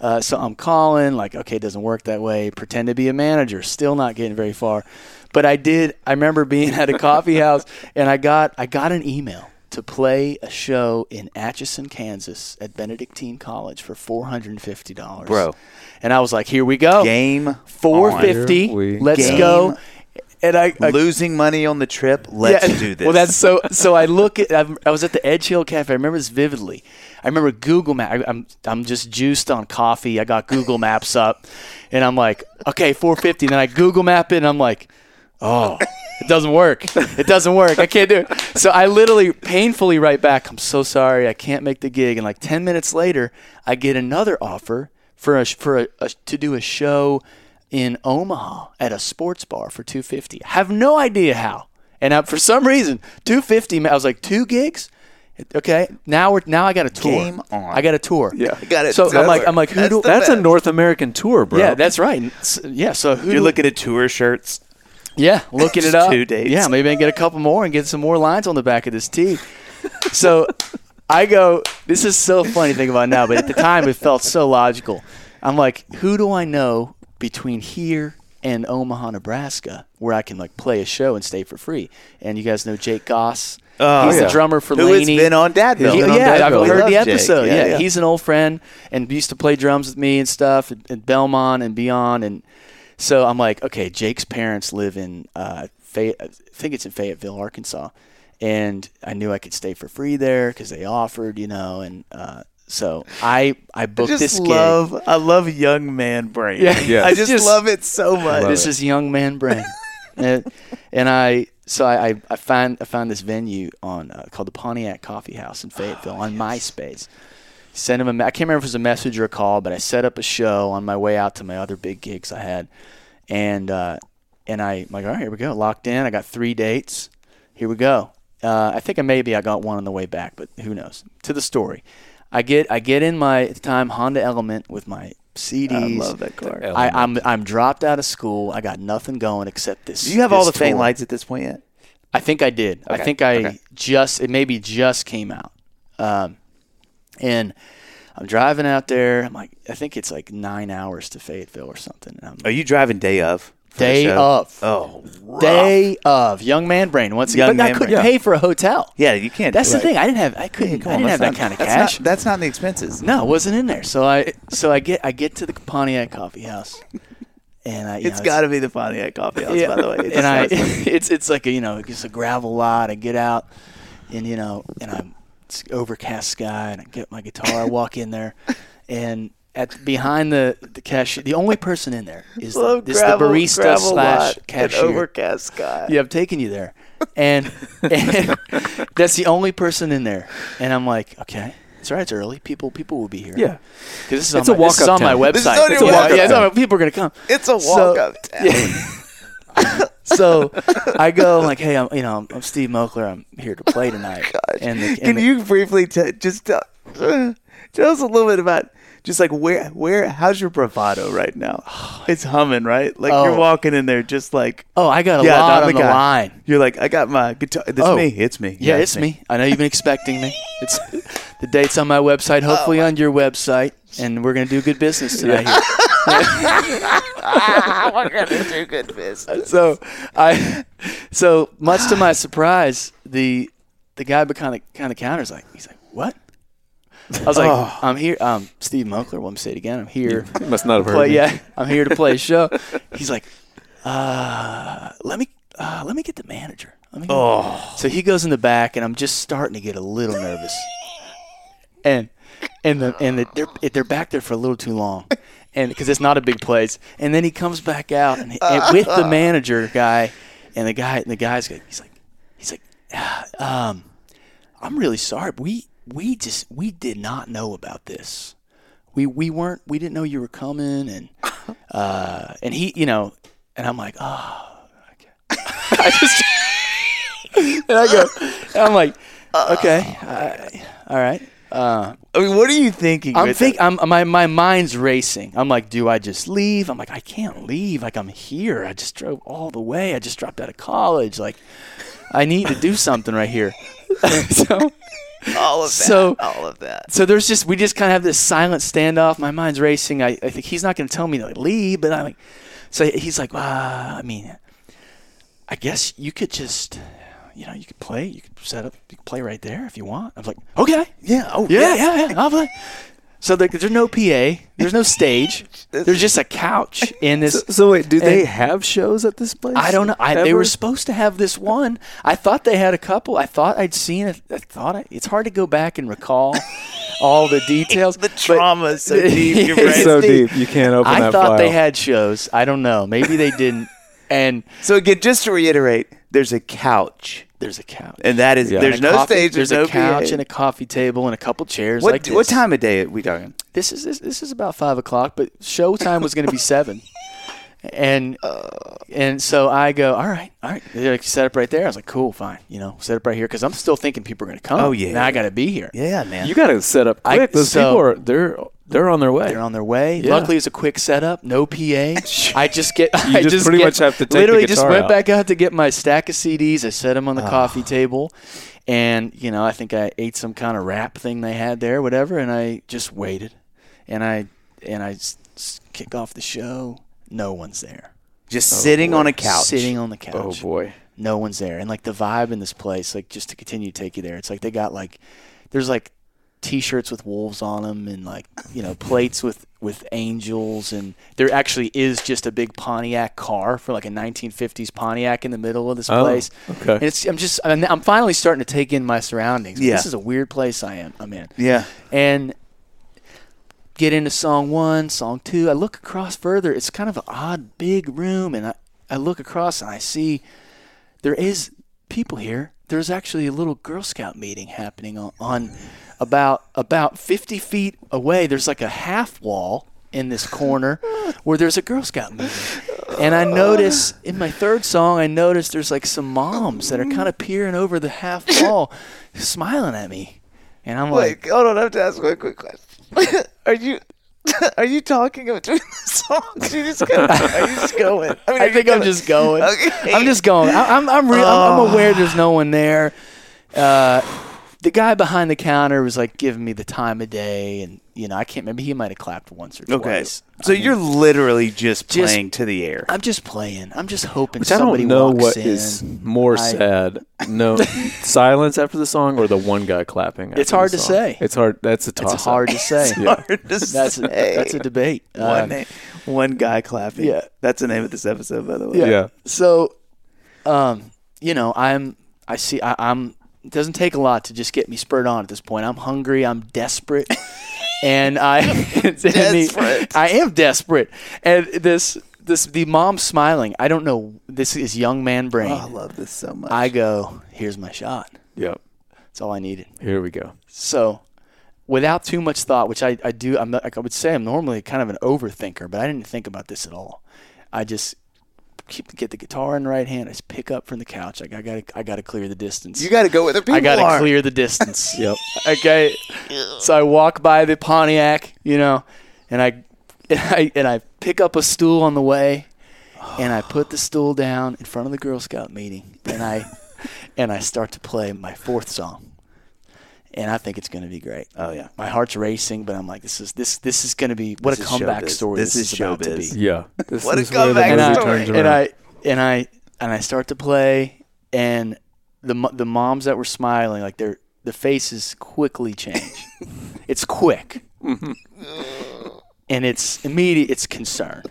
Uh, so I'm calling, like, okay, it doesn't work that way. Pretend to be a manager, still not getting very far. But I did. I remember being at a coffee house, and I got I got an email to play a show in Atchison, Kansas, at Benedictine College for four hundred and fifty dollars, Bro. And I was like, here we go, Game four on. fifty. Here we Let's Game go. And I, I Losing money on the trip. Let's yeah. do this. Well, that's so. So I look at. I'm, I was at the Edge Hill Cafe. I remember this vividly. I remember Google Map. I, I'm I'm just juiced on coffee. I got Google Maps up, and I'm like, okay, 450. And then I Google Map it, and I'm like, oh, it doesn't work. It doesn't work. I can't do it. So I literally painfully write back. I'm so sorry. I can't make the gig. And like 10 minutes later, I get another offer for a for a, a to do a show in Omaha at a sports bar for 250. Have no idea how. And I, for some reason, 250. I was like, two gigs. Okay, now we're now I got a tour. Game on. I got a tour. Yeah. I got it. So I'm like, I'm like, who That's do? That's a. North American tour, bro. yeah, that's right. Yeah, so who? You're do- looking at tour shirts. Yeah, looking it up. two dates. Yeah, maybe I can get a couple more and get some more lines on the back of this tee. So I go, this is so funny to think about now, but at the time it felt so logical. I'm like, who do I know between here and Omaha, Nebraska, where I can like play a show and stay for free? And you guys know Jake Goss. Oh, he's yeah. the drummer for Who Laney. been on Dadville. He- Been yeah, I've heard the episode. Yeah, Yeah, yeah. he's an old friend and used to play drums with me and stuff at, at Belmont and beyond. And so I'm like, okay, Jake's parents live in, uh, Fay- I think it's in Fayetteville, Arkansas, and I knew I could stay for free there because they offered, you know, and uh, so I I I booked just this gig. love. I love young man brain. Yeah. Yeah. I just, Just- love it so much. this is young man brain, and, and I so I, I I found I found this venue on uh, called the Pontiac Coffee House in Fayetteville on MySpace. Sent him a me- I can't remember if it was a message or a call, but I set up a show on my way out to my other big gigs I had, and uh, and I I'm like all right here we go locked in. I got three dates. Here we go. Uh, I think I maybe I got one on the way back, but who knows? To the story. I get I get in my at the time Honda Element with my CDs. I love that car. The I, I'm I'm dropped out of school. I got nothing going except this. Do you have all the this faint lights at this point yet? I think I did. I think I okay. just it maybe just came out. Um, and I'm driving out there. I'm like, I think it's like nine hours to Fayetteville or something. And I'm Are you driving day of? day of, Oh, rough. day of young man brain. Once Young again, but I couldn't brain. pay for a hotel. Yeah, you can't. That's the thing. I didn't have. I couldn't. Come I on, didn't have that's that not- kind of that's cash. Not, that's not in the expenses. No, it wasn't in there. So I so I get I get to the Pontiac Coffee House, and I It's got to be the Pontiac Coffee House, by the way. It's and I, got to be. it's it's like a, you know, it's a gravel lot. I get out, and you know, and I'm overcast sky, and I get my guitar. I walk in there, and at behind the the cashier. The only person in there is the, gravel- the barista slash cashier. overcast sky. Yeah, I've taken you there, and, and that's the only person in there. And I'm like, okay, it's all right. It's early. People people will be here. Yeah, because this is It's on a my, this is walk-up on my website. This is It's a walk-. Yeah, it's people are gonna come. It's a So- walk up town. So I go like, hey, I'm you know I'm Steve Moakler. I'm here to play tonight. And the, and Can the- you briefly t- just tell, tell us a little bit about just like where where how's your bravado right now? It's humming, right? Like you're Oh. walking in there just like Oh, I got a yeah, lot on the line. You're like I got my guitar. It's Oh. me. It's me. Yeah, it's me. I know you've been expecting me. It's the date's on my website, hopefully oh on your website, and we're gonna do good business tonight. here. We're gonna do good business. so I, so much to my surprise, the the guy behind the kind of counter's like, he's like, what? I was like, Oh. I'm here. Um, Steve Moakler. Well, I'm say it again. I'm here. You must not have heard play, me. yeah, I'm here to play a show. He's like, uh, let me uh, let me get the manager. Let me get Oh. So he goes in the back, and I'm just starting to get a little nervous. And and the and the, they're they're back there for a little too long, and because it's not a big place. And then he comes back out and, and with the manager guy, and the guy and the guy's he's like he's like, "Ah, um, I'm really sorry. We we just we did not know about this. We we weren't we didn't know you were coming, and uh, and he you know, and I'm like, oh, okay. I just and I go, and I'm like, okay, I, all right. Uh, I mean, what are you thinking? I'm with think? I'm my my mind's racing. I'm like, do I just leave? I'm like, I can't leave. Like I'm here. I just drove all the way. I just dropped out of college. Like I need to do something right here. so all of that. so- all of that. so there's just we just kind of have this silent standoff. My mind's racing. I, I think he's not going to tell me to like, leave, but I'm like, so he's like, uh, I mean, I guess you could just, you know, you could play. You could set up. You could play right there if you want. I was like, okay, Yeah. Oh yeah, yeah, yeah. I'll play. So like, there's no PA. There's no stage. There's just a couch in this. So, so wait, do they have shows at this place? I don't know. I, they were supposed to have this one. I thought they had a couple. I thought I'd seen it. I thought I, it's hard to go back and recall all the details. The but- trauma is so deep. Your It's so deep. deep. You can't open I that thought file. they had shows. I don't know. Maybe they didn't. And So again, just to reiterate, there's a couch, there's a couch. and that is Yeah. there's no coffee- stage. There's, no a couch PA. and a coffee table and a couple chairs what like this. what time of day are we talking? This is this, this is about five o'clock, but show time was going to be seven. And and so I go, all right, all right. They're like, set up right there. I was like, cool, fine. You know, set up right here because I'm still thinking people are going to come. Oh, yeah. now I got to be here. Yeah, man. You got to set up I- quick. Those so- people are they're they're on their way. They're on their way. Yeah. Luckily, it's a quick setup, no PA. I just get, I just pretty get- much have to take the literally just went out. back out to get my stack of CDs. I set them on the Ah. coffee table, and you know, I think I ate some kind of wrap thing they had there, whatever, and I just waited, and I and I s- s- kick off the show. No one's there. just oh, sitting on a couch. Sitting on the couch. oh boy. No one's there. And like the vibe in this place, like just to continue to take you there, it's like they got like there's like t-shirts with wolves on them and like you know plates with with angels and there actually is just a big Pontiac car for like a 1950s Pontiac in the middle of this Oh, place. okay. And it's I'm just I'm, I'm finally starting to take in my surroundings. Yeah. This is a weird place I am I'm in. Yeah. And get into song one, song two. I look across further. It's kind of an odd, big room, and I, I look across and I see there is people here. There's actually a little Girl Scout meeting happening on, on about about 50 feet away. There's like a half wall in this corner where there's a Girl Scout meeting. And I notice in my third song, I notice there's like some moms that are kind of peering over the half wall, smiling at me. And I'm like, Wait, hold on. I have to ask one quick question. are you are you talking between the songs? You just going, are you just going? I, mean, I think I'm just going. Okay. I'm just going. I, I'm I'm, real, I'm I'm aware there's no one there. Uh, the guy behind the counter was like giving me the time of day, and you know I can't remember. He might have clapped once or Okay. twice. So I mean, you're literally just Just- playing to the air. I'm just playing. I'm just hoping Which I don't know walks what in. is more I- sad. No silence after the song or the one guy clapping. After It's hard the to song? say. It's hard. That's a toss. It's hard to say. Yeah. Hard to That's a, that's a debate. one, Uh, name, one guy clapping. yeah. That's the name of this episode, by the way. Yeah. Yeah. So, um, you know, I'm. I see. I, I'm. It doesn't take a lot to just get me spurred on at this point. I'm hungry. I'm desperate, and I and he- I am desperate. And this this the mom smiling. I don't know. This is young man brain. Oh, I love this so much. I go, here's my shot. Yep. That's all I needed. Here we go. So, without too much thought, which I, I do, I'm like I would say I'm normally kind of an overthinker, but I didn't think about this at all. I just keep get the guitar in the right hand. I just pick up from the couch. Like I got to I got to clear the distance. you got to go where the people I got are. to clear the distance. Yep. Okay. So I walk by the Pontiac, you know, and I, and I and I pick up a stool on the way, and I put the stool down in front of the Girl Scout meeting, and I, and I start to play my fourth song. And I think it's going to be great. Oh, yeah. my heart's racing, but I'm like, this is this this is going to be what This a comeback showbiz. story This this, is about to be Yeah. This What a is where the comeback movie and I, story. turns and. I and I and I start to play, and the the moms that were smiling, like their the faces quickly change. it's quick, mm-hmm. and it's immediate. It's concern.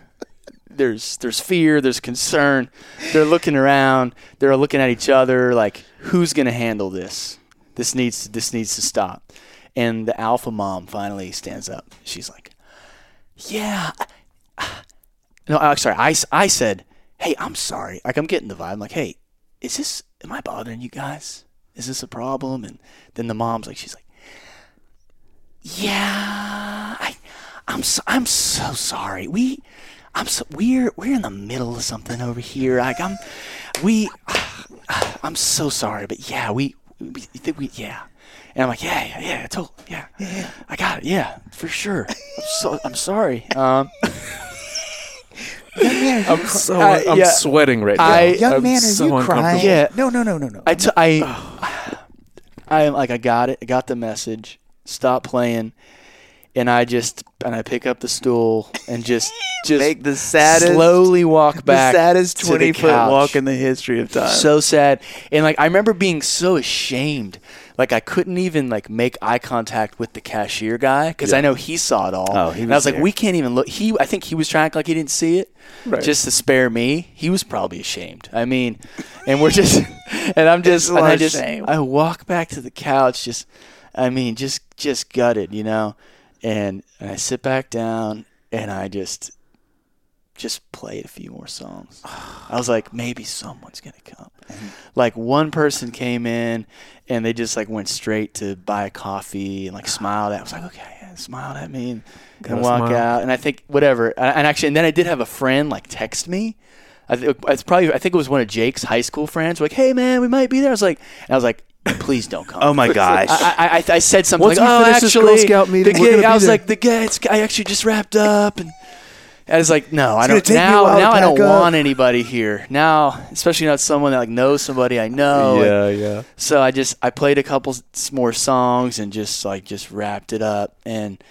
There's there's fear. There's concern. They're looking around. They're looking at each other like, who's gonna handle this? This needs to, this needs to stop. And the alpha mom finally stands up. She's like, "Yeah, no, uh, sorry. I said, hey, I'm sorry. Like, I'm getting the vibe. I'm like, hey, is this, am I bothering you guys? Is this a problem? And then the mom's like, she's like, yeah, I, I'm, so, I'm so sorry. We, I'm so, we're, we're in the middle of something over here. Like, I'm, we, I'm so sorry, but yeah, we, you think we, yeah. And I'm like, yeah, yeah, yeah, totally, yeah, yeah, I got it, yeah, for sure. I'm so, I'm sorry. Um, I'm so Uh, I'm yeah. sweating right now. I- Young I'm man, are so you crying? Yeah. No, no, no, no, no. I, t- I, I am like I got it. I got the message. Stop playing, and I just and I pick up the stool and just just Make the saddest, slowly walk the back. saddest the twenty foot couch. walk in the history of time. So sad, and like I remember being so ashamed. Like I couldn't even like make eye contact with the cashier guy because I know he saw it all. Oh, he and I was was like, we can't even look. He, I think he was trying to like he didn't see it, Right. just to spare me. He was probably ashamed. I mean, and we're just, and I'm just, and I just, shame. I walk back to the couch, just, I mean, just, just gutted, you know, and, and I sit back down and I just, just played a few more songs. I was like, maybe someone's gonna come. Like one person came in and they just like went straight to buy a coffee and like smiled at. I was like, okay, yeah, smiled at me and, and walk smile. out. And I think whatever. And and actually, and then I did have a friend like text me. I think it's probably I think it was one of Jake's high school friends. Like, hey man, we might be there. I was like, and I was like, please don't come. oh my gosh. I, I, I, I said something Once like, we "Oh, finish this actually, Girl Scout meeting, the we're gig-" gonna be I was there. like, the guy, it's, I actually just wrapped up, and I was like, no, I gonna don't. take me a Now, while to now I don't up. want anybody here. Now, especially not someone that like knows somebody I know. and yeah, yeah. so I just I played a couple s- more songs and just like just wrapped it up. And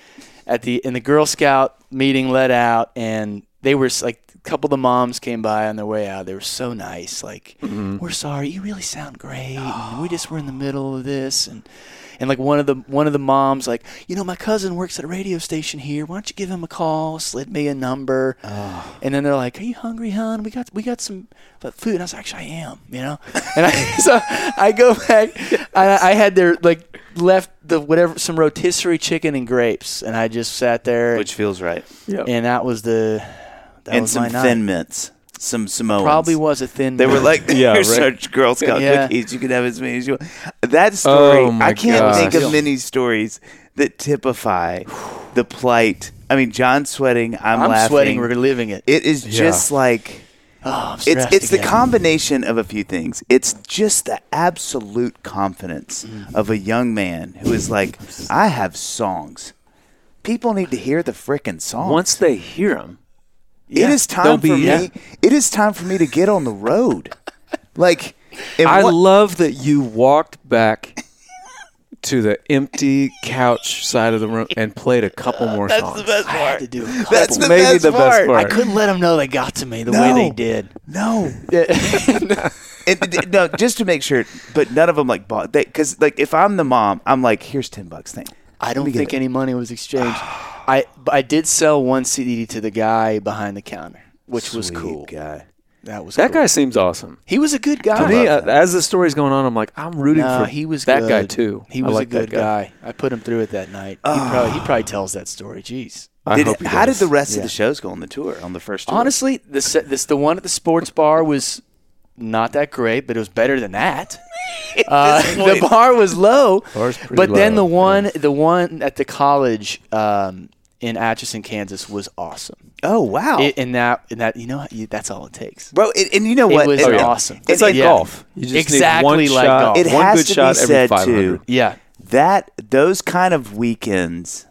at the in the Girl Scout meeting let out, and they were s- like a couple of the moms came by on their way out. They were so nice. Like we're sorry, you really sound great. And we just were in the middle of this and. And like one of the one of the moms, like you know, my cousin works at a radio station here. Why don't you give him a call? Slid me a number, and then they're like, "Are you hungry, hon? We got we got some uh, food." And I was like, "Actually, I am," you know. And I so I go back. I, I had their like left the whatever some rotisserie chicken and grapes, and I just sat there, Which feels right. Yeah. and that was the that and was some my night. thin mints. Some Samoans. Probably was a thin. Mint. They were mint. like, Yeah, here's right. such Girl Scout Yeah. cookies. You can have as many as you want. That story, Oh, I can't gosh. think of many stories that typify the plight. I mean, John sweating, I'm, I'm laughing. sweating. We're living it. It is just like oh, I'm it's stressed it's the combination of a few things. It's just the absolute confidence Mm. of a young man who is like, I have songs. People need to hear the frickin' songs. Once they hear them, it is time for be- me. yeah. It is time for me to get on the road. like, I what- love that you walked back to the empty couch side of the room and played a couple more songs. That's the best I had to do a couple. That's the Maybe best the best part. part. I couldn't let them know they got to me the No. way they did. No. And, d- no, just to make sure, but none of them like bought because like if I'm the mom, I'm like, here's ten bucks. Thing. I don't think any money was exchanged. I I did sell one CD to the guy behind the counter, which was cool. guy. That was That cool. guy seems awesome. He was a good guy. To me, uh, as the story's going on, I'm like, I'm rooting No, for he was that good. guy too. He was like a good guy. guy. I put him through it that night. He, probably, he probably tells that story. Jeez. I Did- hope he how did the rest Yeah. of the shows go on the tour on the first tour? Honestly, the this the one at the sports bar was not that great, but it was better than that. Uh, the bar was low, Bar's pretty but then the one the one at the college um, in Atchison, Kansas, was awesome. oh wow, It, and that and that you know you, that's all it takes. bro! And, and you know what? It was And- awesome. It's like Yeah. golf. You just Exactly need one like shot, golf. It one has good to shot be said 500. too Yeah, that those kind of weekends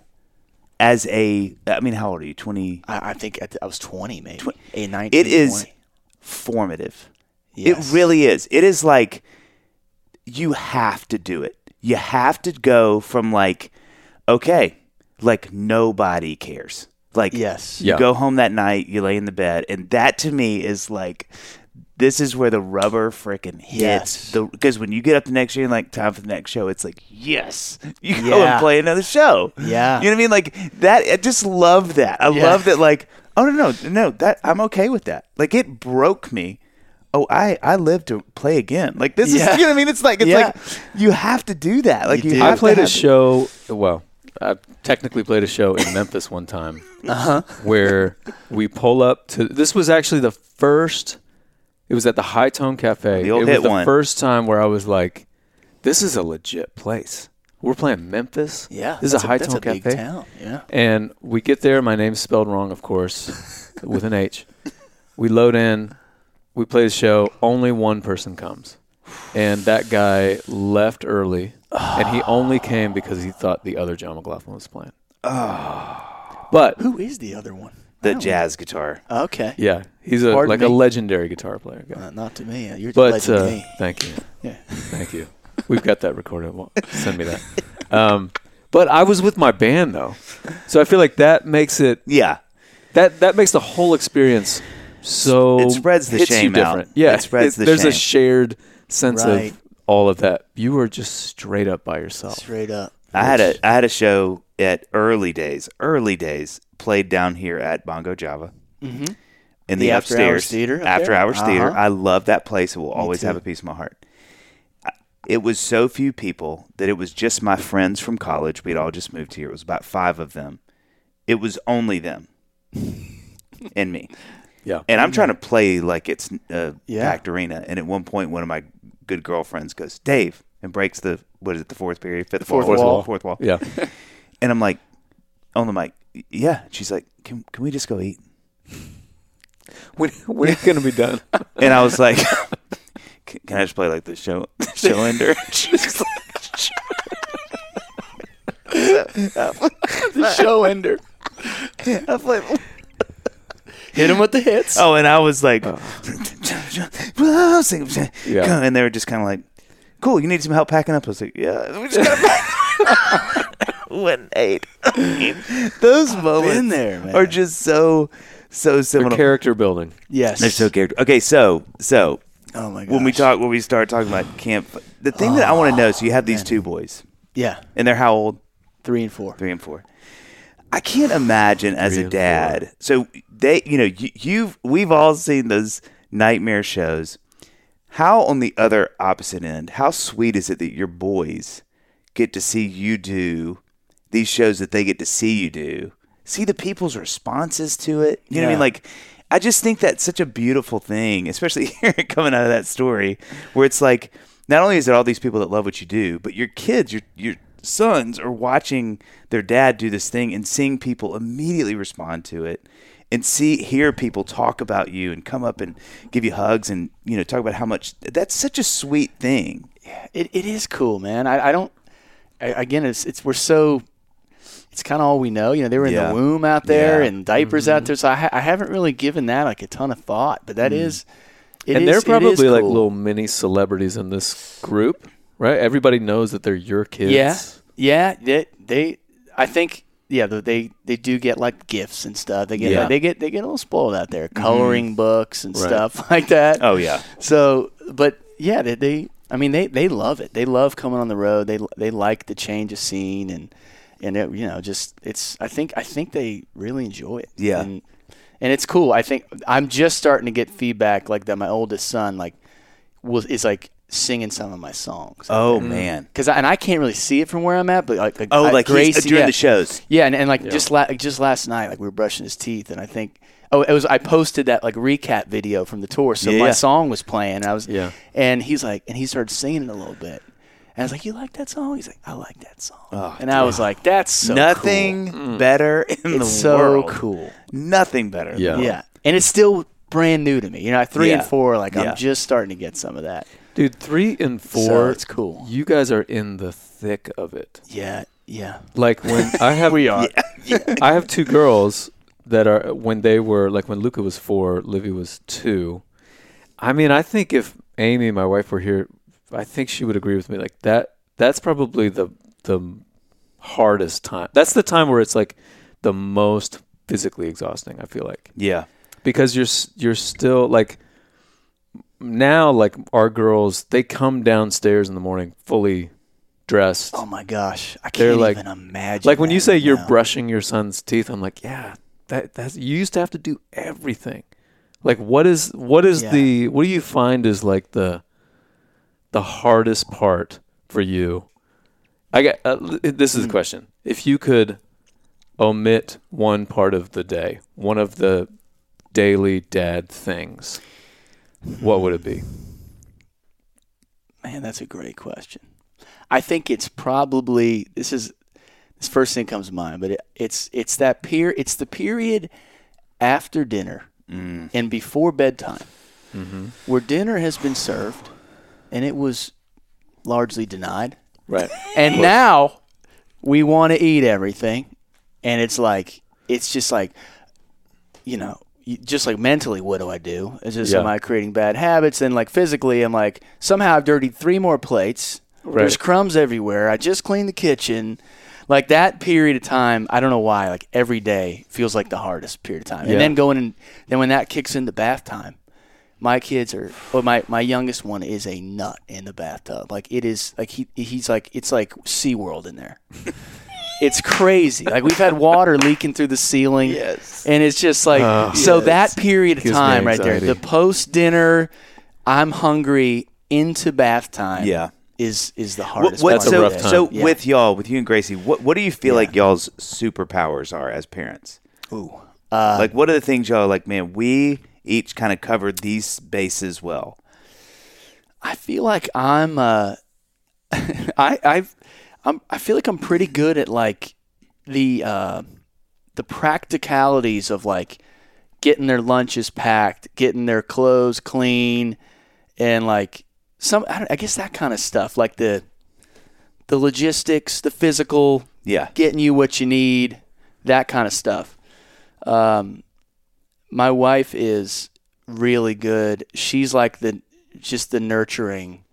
as a I mean, how old are you? Twenty. I, I think at the, I was twenty, maybe Twen- a nineteen. It is 20. formative. Yes. It really is. It is like you have to do it. You have to go from like, okay, like nobody cares. Like Yes. you Yeah. go home that night, you lay in the bed, and that to me is like this is where the rubber freaking hits. Yes. The because when you get up the next year and like time for the next show, it's like yes, you go Yeah. and play another show. Yeah. you know what I mean? Like that. I just love that. I Yeah. love that. Like oh no no no that I'm okay with that. Like it broke me. Oh, I I live to play again. Like this Yeah. is you know what I mean? It's like it's Yeah. like you have to do that. Like You you, do. have I to played a show. Well, I technically played a show in Memphis one time, Uh-huh. where we pull up to. This was actually the first. It was at the Hi-Tone Cafe. The old it was hit the one. first time where I was like, "This is a legit place. We're playing Memphis. Yeah, this is a Hi-Tone big Cafe." town. Yeah. And we get there. My name's spelled wrong, of course, with an H. We load in. We play the show. Only one person comes, and that guy left early, and he only came because he thought the other John McLaughlin was playing. But Who is the other one? the jazz guitar. Okay. yeah, he's a Pardon like me? a legendary guitar player. Guy. Uh, not to me. You're But legend uh, me. thank you, Yeah. thank you. We've got that recorded. Well, send me that. Um, but I was with my band though, so I feel like that makes it Yeah. that that makes the whole experience so It spreads the hits you shame out. different. Yeah, It spreads the there's a shame. shared sense Right. of all of that. You were just straight up by yourself. Straight up. I had a I had a show at early days, early days, played down here at Bongo Java. Mm-hmm. In the, The After Hours upstairs Theater up After there? Hours Theater. Uh-huh. I love that place. It will always have a piece of my heart. It was so few people that it was just my friends from college. We'd all just moved here. It was about five of them. It was only them and me. Yeah. And I'm trying to play like it's a Yeah. packed arena. And at one point, one of my good girlfriends goes, "Dave," and breaks the what is it, the fourth period, fifth fourth wall, wall. fourth wall. Yeah. And I'm like, on the mic, yeah. She's like, "Can can we just go eat?" when when it's gonna be done? And I was like, "Can can I just play like the show show ender?" She's the show ender. like, I played. Hit him with the hits. Oh, and I was like, oh. Yeah. and they were just kind of like, "Cool, you need some help packing up." I was like, "Yeah." We just Went and ate. I mean, those moments been there, man. are just so so For similar. character building. yes. They're so character. Okay, so so Oh my god. when we talk when we start talking about camp, the thing that I want to know. So you have these oh, two boys, Yeah. and they're how old? Three and four. Three and four. I can't imagine as a dad. So they, you know, you, you've we've all seen those nightmare shows. How on the other opposite end? How sweet is it that your boys get to see you do these shows that they get to see you do? See the people's responses to it. You know what I mean? Like, I just think that's such a beautiful thing, especially here coming out of that story, where it's like not only is it all these people that love what you do, but your kids, your your sons are watching their dad do this thing and seeing people immediately respond to it and see hear people talk about you and come up and give you hugs and you know talk about how much that's such a sweet thing It, it is cool, man. I, I don't. I, again, it's it's we're so. It's kind of all we know. You know, they were in Yeah. the womb out there Yeah. and diapers out mm-hmm. there. So I, ha- I haven't really given that like a ton of thought. But that mm. is. it and is- they're it is probably like little mini celebrities in this group, right? Everybody knows that they're your kids. Yeah, yeah. They, they I think, yeah, they- they they do get like gifts and stuff. They get Yeah. they get they get a little spoiled out there, coloring mm-hmm. books and Right. stuff like that. oh yeah So, but yeah, they, they I mean, they, they love it. They love coming on the road. They they like the change of scene and and it, you know, just it's. I think I think they really enjoy it. Yeah. And and it's cool. I think I'm just starting to get feedback like that. My oldest son like was is like singing some of my songs. Oh mm-hmm. man. Cause I, and I can't really see it from where I'm at, but like, like Oh, I- like he's- uh, Grace during yeah. the shows. Yeah, and, and like just la- like, just last night, like we were brushing his teeth, and I think oh, it was I posted that like recap video from the tour, so Yeah, my yeah. song was playing, and I was Yeah. and he's like, and he started singing it a little bit, and I was like, you like that song? He's like, I like that song, Oh, and I was like, that's so Nothing cool. Mm. better in It's the so world. cool. Nothing better. Yeah. Yeah, and it's still brand new to me. You know, three Yeah. and four, like Yeah. I'm just starting to get some of that. Dude, three and So four. it's cool. You guys are in the thick of it. Yeah, yeah. Like when I have We are. I have two girls that are when they were like when Luca was four, Livy was two. I mean, I think if Amy, my wife, were here, I think she would agree with me. Like that, that's probably the the hardest time. That's the time where it's like the most physically exhausting. I feel like Yeah. because you're you're still like now like our girls they come downstairs in the morning fully dressed Oh my gosh, I They're can't like- even imagine. like when you say you're now. brushing your son's teeth i'm like yeah that that's you used to have to do everything like what is what is Yeah. the what do you find is like the the hardest part for you i got uh, this Hmm. is a question if you could omit one part of the day one of the daily dad things what would it be? Man, that's a great question. I think it's probably this is this first thing comes to mind, but it, it's it's that peer it's the period after dinner mm. and before bedtime mm-hmm. where dinner has been served and it was largely denied. right. And now we want to eat everything and it's like it's just like you know just like mentally what do i do? Is this Yeah. am i creating bad habits? And like physically i'm like somehow i've dirtied three more plates. There's crumbs everywhere. I just cleaned the kitchen. Like that period of time i don't know why like every day feels like the hardest period of time. Yeah. and then going and then when that kicks into bath time my kids are well my, my youngest one is a nut in the bathtub. Like it is like he he's like it's like SeaWorld in there it's crazy like we've had water leaking through the ceiling Yes. and it's just like Oh. so Yes. that period of Gives time right there the post dinner i'm hungry into bath time Yeah. is is the What, hardest what, part so, of the so Yeah. with y'all, with you and Gracie, what what do you feel Yeah. like y'all's superpowers are as parents? Ooh. Uh, like, what are the things y'all are like? Man, we each kind of covered these bases well. I feel like I'm uh I I've I'm I feel like I'm pretty good at like the uh the practicalities of like getting their lunches packed, getting their clothes clean and like some I, don't, I guess that kind of stuff like the the logistics, the physical, Yeah. getting you what you need, that kind of stuff. Um, my wife is really good. She's like the just the nurturing,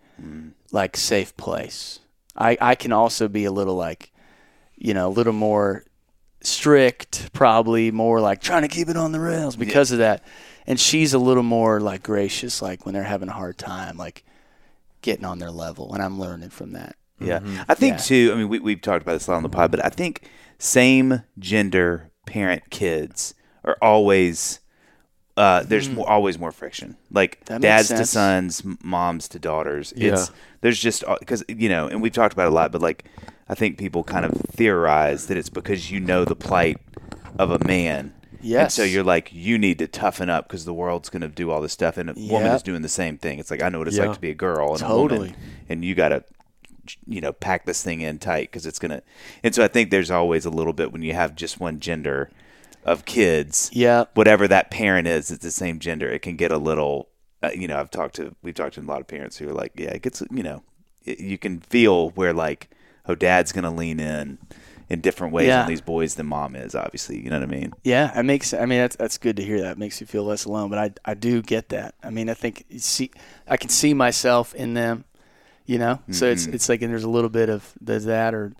like safe place. I I can also be a little like, you know, a little more strict, probably more like trying to keep it on the rails because of that. And she's a little more like gracious, like when they're having a hard time, like getting on their level. And I'm learning from that. Yeah. Mm-hmm. I think, Yeah. too, I mean, we, we've talked about this a lot on the pod, but I think same gender parent kids are always. Uh, there's more, always more friction. Like Mm. Dads to sons, moms to daughters. Yeah. It's there's just because you know, and we've talked about it a lot, but like I think people kind of theorize that it's because you know the plight of a man. And so you're like, you need to toughen up because the world's going to do all this stuff, and a woman is doing the same thing. It's like I know what it's Yeah. like to be a girl and a Totally. woman, and you got to, you know, pack this thing in tight because it's gonna. And so I think there's always a little bit when you have just one gender of kids. Yeah. Whatever that parent is, it's the same gender. It can get a little. Uh, you know, I've talked to we've talked to a lot of parents who are like, yeah, it gets. You know, it, you can feel where like, oh, dad's gonna lean in in different ways Yeah. on these boys than mom is. Obviously, you know what I mean. Yeah, it makes. I mean, that's that's good to hear. That It makes you feel less alone. But I I do get that. I mean, I think you see, I can see myself in them. You know, so it's it's like and there's a little bit of there's that or,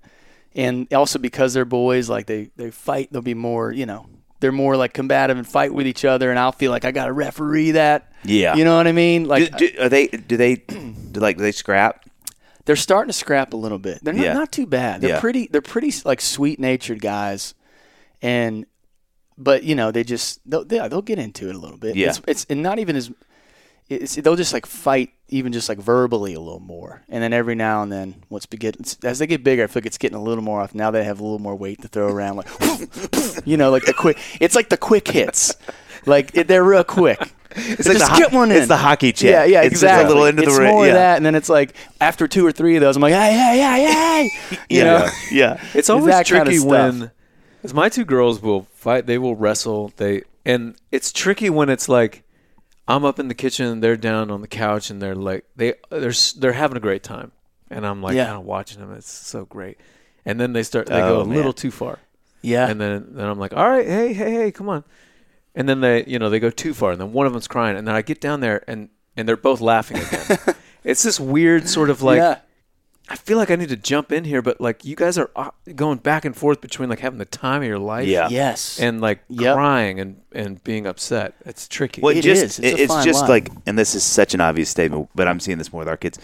and also because they're boys, like they they fight. They'll be more. You know, they're more like combative and fight with each other. And I'll feel like I got to referee that. Yeah. You know what I mean? Like do, do, are they? Do they? Do like do they scrap? they're starting to scrap a little bit. They're not, Yeah. not too bad. They're Yeah. pretty. They're pretty like sweet natured guys, and but you know they just they'll, yeah, they'll get into it a little bit. Yeah. it's, it's and not even as they'll just like fight even just like verbally a little more, and then every now and then once we get as they get bigger, I feel like it's getting a little more off. Now they have a little more weight to throw around, like you know, like the quick. It's like the quick hits, like it, they're real quick. It's like just the ho- get one in. It's the hockey check. Yeah, yeah, It's just exactly. a little into it's the ring. more yeah. of that, and then it's like after two or three of those, I'm like, hey, hey, hey, hey, you yeah, know. yeah. It's Is always that kinda tricky when, because my two girls will fight. They will wrestle. They and it's tricky when it's like, I'm up in the kitchen and they're down on the couch and they're like they they're they're having a great time, and I'm like Yeah. kind of watching them. It's so great, and then they start they Oh, go a man. little too far, Yeah, and then then I'm like, all right, hey hey hey, come on, and then they you know they go too far, and then one of them's crying, and then I get down there and and they're both laughing again. it's this weird sort of like. yeah. I feel like I need to jump in here, but like you guys are uh, going back and forth between like having the time of your life, Yeah. yes, and like Yep. crying and and being upset. It's tricky. Well, It just, is. It's a It's fine just line. like, and this is such an obvious statement, but I'm seeing this more with our kids.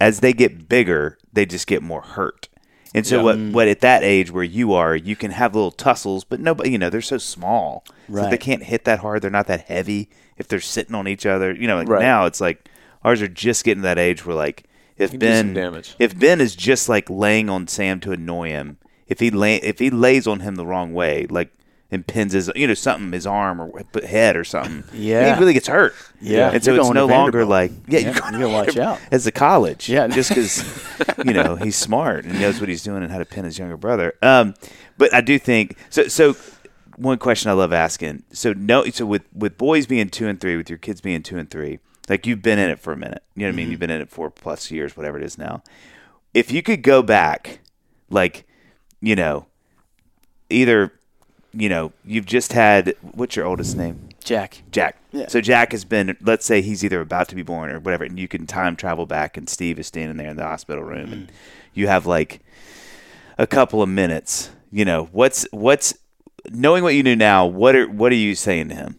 As they get bigger, they just get more hurt. And so, what, Mm. what at that age where you are, you can have little tussles, but nobody, you know, they're so small, so Right. they can't hit that hard. They're not that heavy if they're sitting on each other. You know, like Right. now it's like ours are just getting to that age where like if can do some Ben damage. if Ben is just like laying on Sam to annoy him, if he lay, if he lays on him the wrong way, like and pins his you know something his arm or head or something, Yeah. he really gets hurt. Yeah. and so You're it's no longer like yeah, Yeah, you're going you gotta watch out. as a college, Yeah. just because you know he's smart and knows what he's doing and how to pin his younger brother. Um, but I do think so. So one question I love asking. So no, so with with boys being two and three, with your kids being two and three, like you've been in it for a minute. You know what I mean? Mm-hmm. You've been in it for plus years, whatever it is now. If you could go back, like you know, either you know you've just had what's your oldest name? Jack. Jack. Yeah. So Jack has been, let's say he's either about to be born or whatever, and you can time travel back, and Steve is standing there in the hospital room, and mm-hmm. you have like a couple of minutes. You know, what's what's knowing what you knew now? What are what are you saying to him?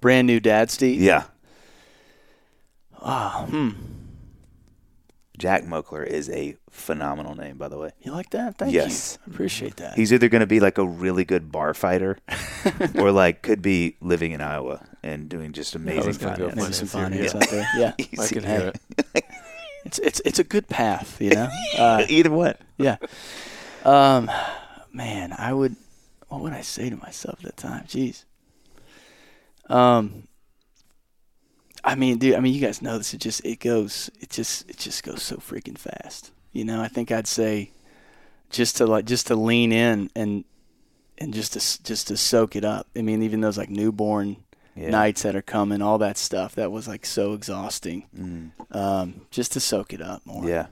Brand new dad, Steve. Yeah. Ah, hmm. Jack Moakler is a phenomenal name, by the way. You like that? Thank Yes. you. I appreciate that. He's either going to be like a really good bar fighter, or like could be living in Iowa and doing just amazing was gonna go finance. Some finance finance here. out there. Yeah, I can hear it. it's it's it's a good path, you know. Uh, Either one. yeah. Um, man, I would. What would I say to myself at that time? Jeez. Um. I mean, dude. I mean, you guys know this. It just it goes. It just it just goes so freaking fast. You know. I think I'd say, just to like just to lean in and and just to just to soak it up. I mean, even those like newborn Yeah. nights that are coming, all that stuff. That was like so exhausting. Mm. Um, just to soak it up more. Yeah.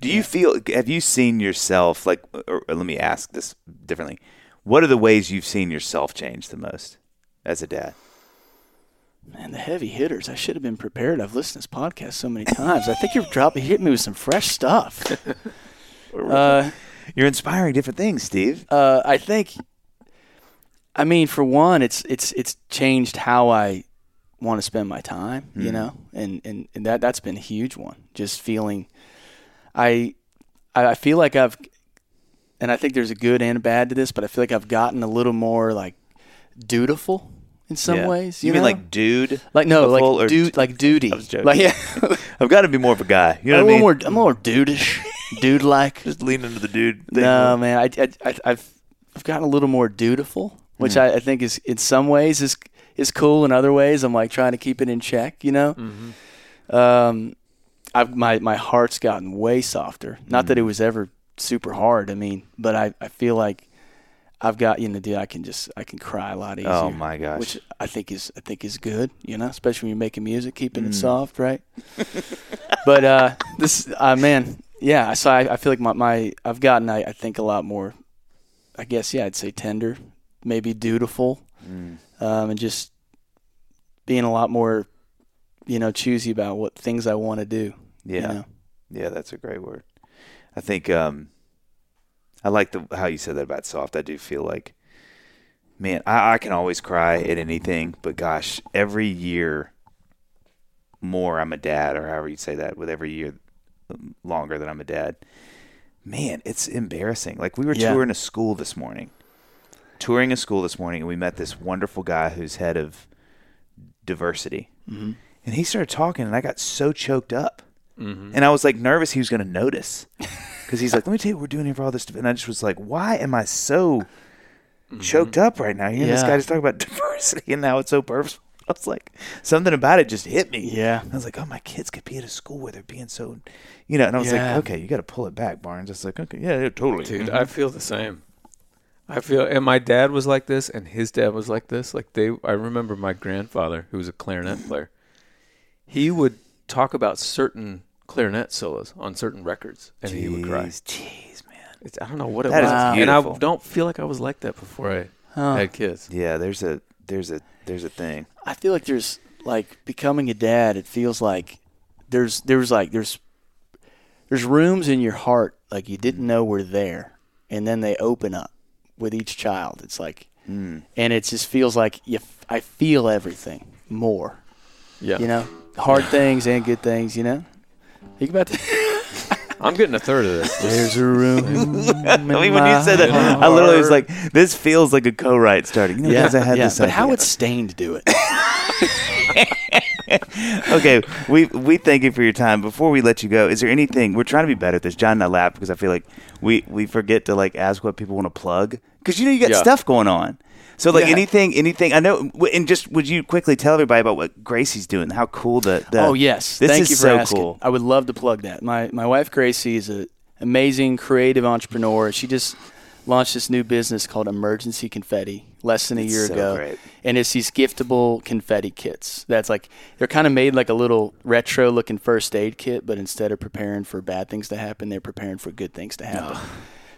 Do you feel? Have you seen yourself like? Or, or let me ask this differently. What are the ways you've seen yourself change the most as a dad? Man, the heavy hitters. I should have been prepared. I've listened to this podcast so many times. I think you're dropping, hit me with some fresh stuff. uh, You're inspiring different things, Steve. uh, I think. I mean, for one, it's it's it's changed how I want to spend my time. You know, and, and and that that's been a huge one. Just feeling, I I I feel like I've, and I think there's a good and a bad to this, but I feel like I've gotten a little more like dutiful in some Yeah. ways. You, You, mean know? like dude? Like no, like dude, du- like duty. I was joking. Like yeah, I've got to be more of a guy. You know I'm what I mean? more, I'm more dudish, dude like. Just lean into the dude. Thing. No, man, I, I, I, I've I've gotten a little more dutiful, which hmm. I, I think is in some ways is is cool. In other ways, I'm like trying to keep it in check. You know, mm-hmm. um, I've my my heart's gotten way softer. Not that mm. it was ever super hard. I mean, but I, I feel like I've got you know, dude, I can just I can cry a lot easier. Oh, my gosh. Which I think is I think is good. You know, especially when you're making music, keeping Mm. it soft, right? but uh, this uh, man, yeah. So I, I feel like my, my I've gotten I, I think a lot more. I guess yeah, I'd say tender, maybe dutiful, Mm. um, and just being a lot more, you know, choosy about what things I want to do. Yeah. You know? Yeah, that's a great word. I think um, I like the how you said that about soft. I do feel like, man, I, I can always cry at anything, but gosh, every year more I'm a dad, or however you say that, with every year longer that I'm a dad, man, it's embarrassing. Like we were Yeah. touring a school this morning, touring a school this morning, and we met this wonderful guy who's head of diversity, Mm-hmm. and he started talking, and I got so choked up, and I was like nervous he was going to notice because he's like, "Let me tell you what we're doing here for all this," and I just was like, "Why am I so mm-hmm. choked up right now?" You Hearing this Yeah. guy just talk about diversity and now it's so purposeful. I was like, something about it just hit me. Yeah. I was like, oh, my kids could be at a school where they're being so, you know. And I was Yeah. like, okay, you got to pull it back, Barnes. It's like, okay, yeah, yeah totally, Dude, mm-hmm. I feel the same. I feel, and my dad was like this, and his dad was like this. Like they, I remember my grandfather, who was a clarinet player. He would talk about certain clarinet solos on certain records, and he would cry. Jeez, Jeez, man. It's, I don't know what it That was, is and I beautiful. don't feel like I was like that before I Huh. had kids. Yeah, there's a there's a there's a thing. I feel like there's like becoming a dad. It feels like there's there's like there's there's rooms in your heart like you didn't know were there, and then they open up with each child. It's like, hmm. and it just feels like you. f- I feel everything more. Yeah, You know, hard things and good things. You know. Think about that. I'm getting a third of this. There's a room. I mean, when you said that, I literally was like, this feels like a co-write starting. You know, yeah, guys, I had yeah. this But how would Staind do it? okay, we we thank you for your time. Before we let you go, is there anything we're trying to be better at this? John and I laugh because I feel like we we forget to like ask what people want to plug because you know you got Yeah. stuff going on. So like Yeah. anything, anything. I know, and just would you quickly tell everybody about what Gracie's doing? How cool the, the oh yes, this thank is you for so asking. cool. I would love to plug that. My my wife Gracie is an amazing creative entrepreneur. She just launched this new business called Emergency Confetti less than a It's year so ago, great. and it's these giftable confetti kits. That's like they're kind of made like a little retro looking first aid kit, but instead of preparing for bad things to happen, they're preparing for good things to happen.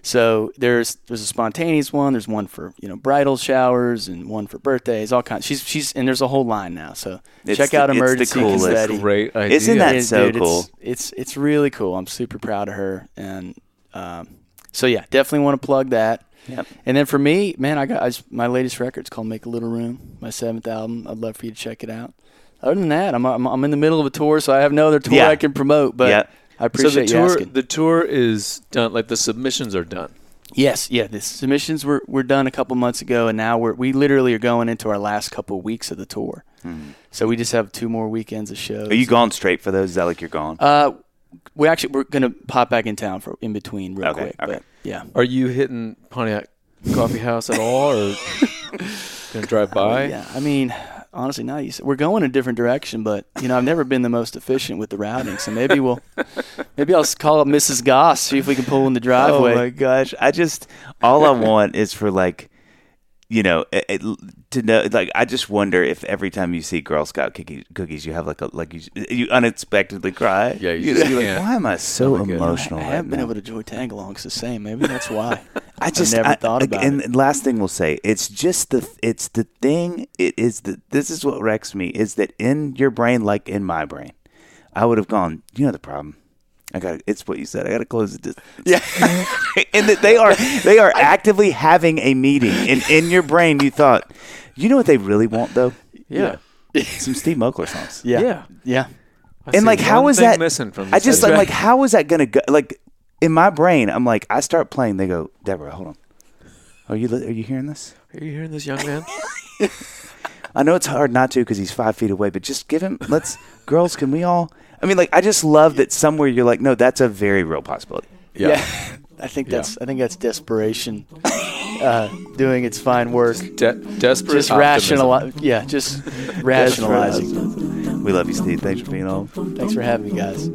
So there's there's a spontaneous one. There's one for you know bridal showers and one for birthdays. All kinds. She's she's and there's a whole line now. So It's check the- out it's the emergency coolest. confetti. Great idea. Isn't that Yeah, so dude, cool? It's, it's it's really cool. I'm super proud of her, and um, so yeah, definitely want to plug that. Yep. And then for me, man, I got I just, my latest record's called "Make a Little Room," my seventh album. I'd love for you to check it out. Other than that, I'm I'm, I'm in the middle of a tour, so I have no other tour Yeah. I can promote. But Yeah. I appreciate so the you tour, asking. the tour is done. Like the submissions are done. Yes, yeah. The submissions were, were done a couple months ago, and now we're we literally are going into our last couple weeks of the tour. So we just have two more weekends of shows. Are you gone straight for those? Is that like you're gone? Uh, we actually we're gonna pop back in town for in between real Okay, quick. okay. But yeah, Are you hitting Pontiac Coffee House at all, or gonna drive by? yeah. I mean, honestly, now you s- we're going a different direction, but you know, I've never been the most efficient with the routing, so maybe we'll maybe I'll call up Mrs. Goss see if we can pull in the driveway. Oh my gosh! I just all I want is for like, you know, it, it- to know. Like, I just wonder if every time you see Girl Scout cookies, cookies you have like a like you you unexpectedly cry. Yeah, you you just are like, why am I so Oh emotional? I right haven't been able to enjoy tag-alongs the same. Maybe that's why. I just never I- thought about and it. And last thing we'll say, it's just the it's the thing. It is the this is what wrecks me is that in your brain, like in my brain, I would have gone. You know the problem. I got it's what you said. I got to close it. Yeah. and that they are they are actively having a meeting, and in your brain you thought, you know what they really want though? Yeah. Some Steve Moakler songs. Yeah, Yeah. yeah. I And like, how one that missing from? I this just set. I'm like, how is that gonna go? Like in my brain, I'm like, I start playing. They go, Deborah, hold on. Are you are you hearing this? Are you hearing this, young man? I know it's hard not to because he's five feet away, but just give him. Let's, girls, can we all? I mean, like, I just love that somewhere you're like, no, that's a very real possibility. Yeah. I think that's yeah. I think that's desperation uh, doing its fine work. De- desperate, just rationalize. Yeah, just rationalizing. We love you, Steve. Thanks for being on. Thanks for having me, guys.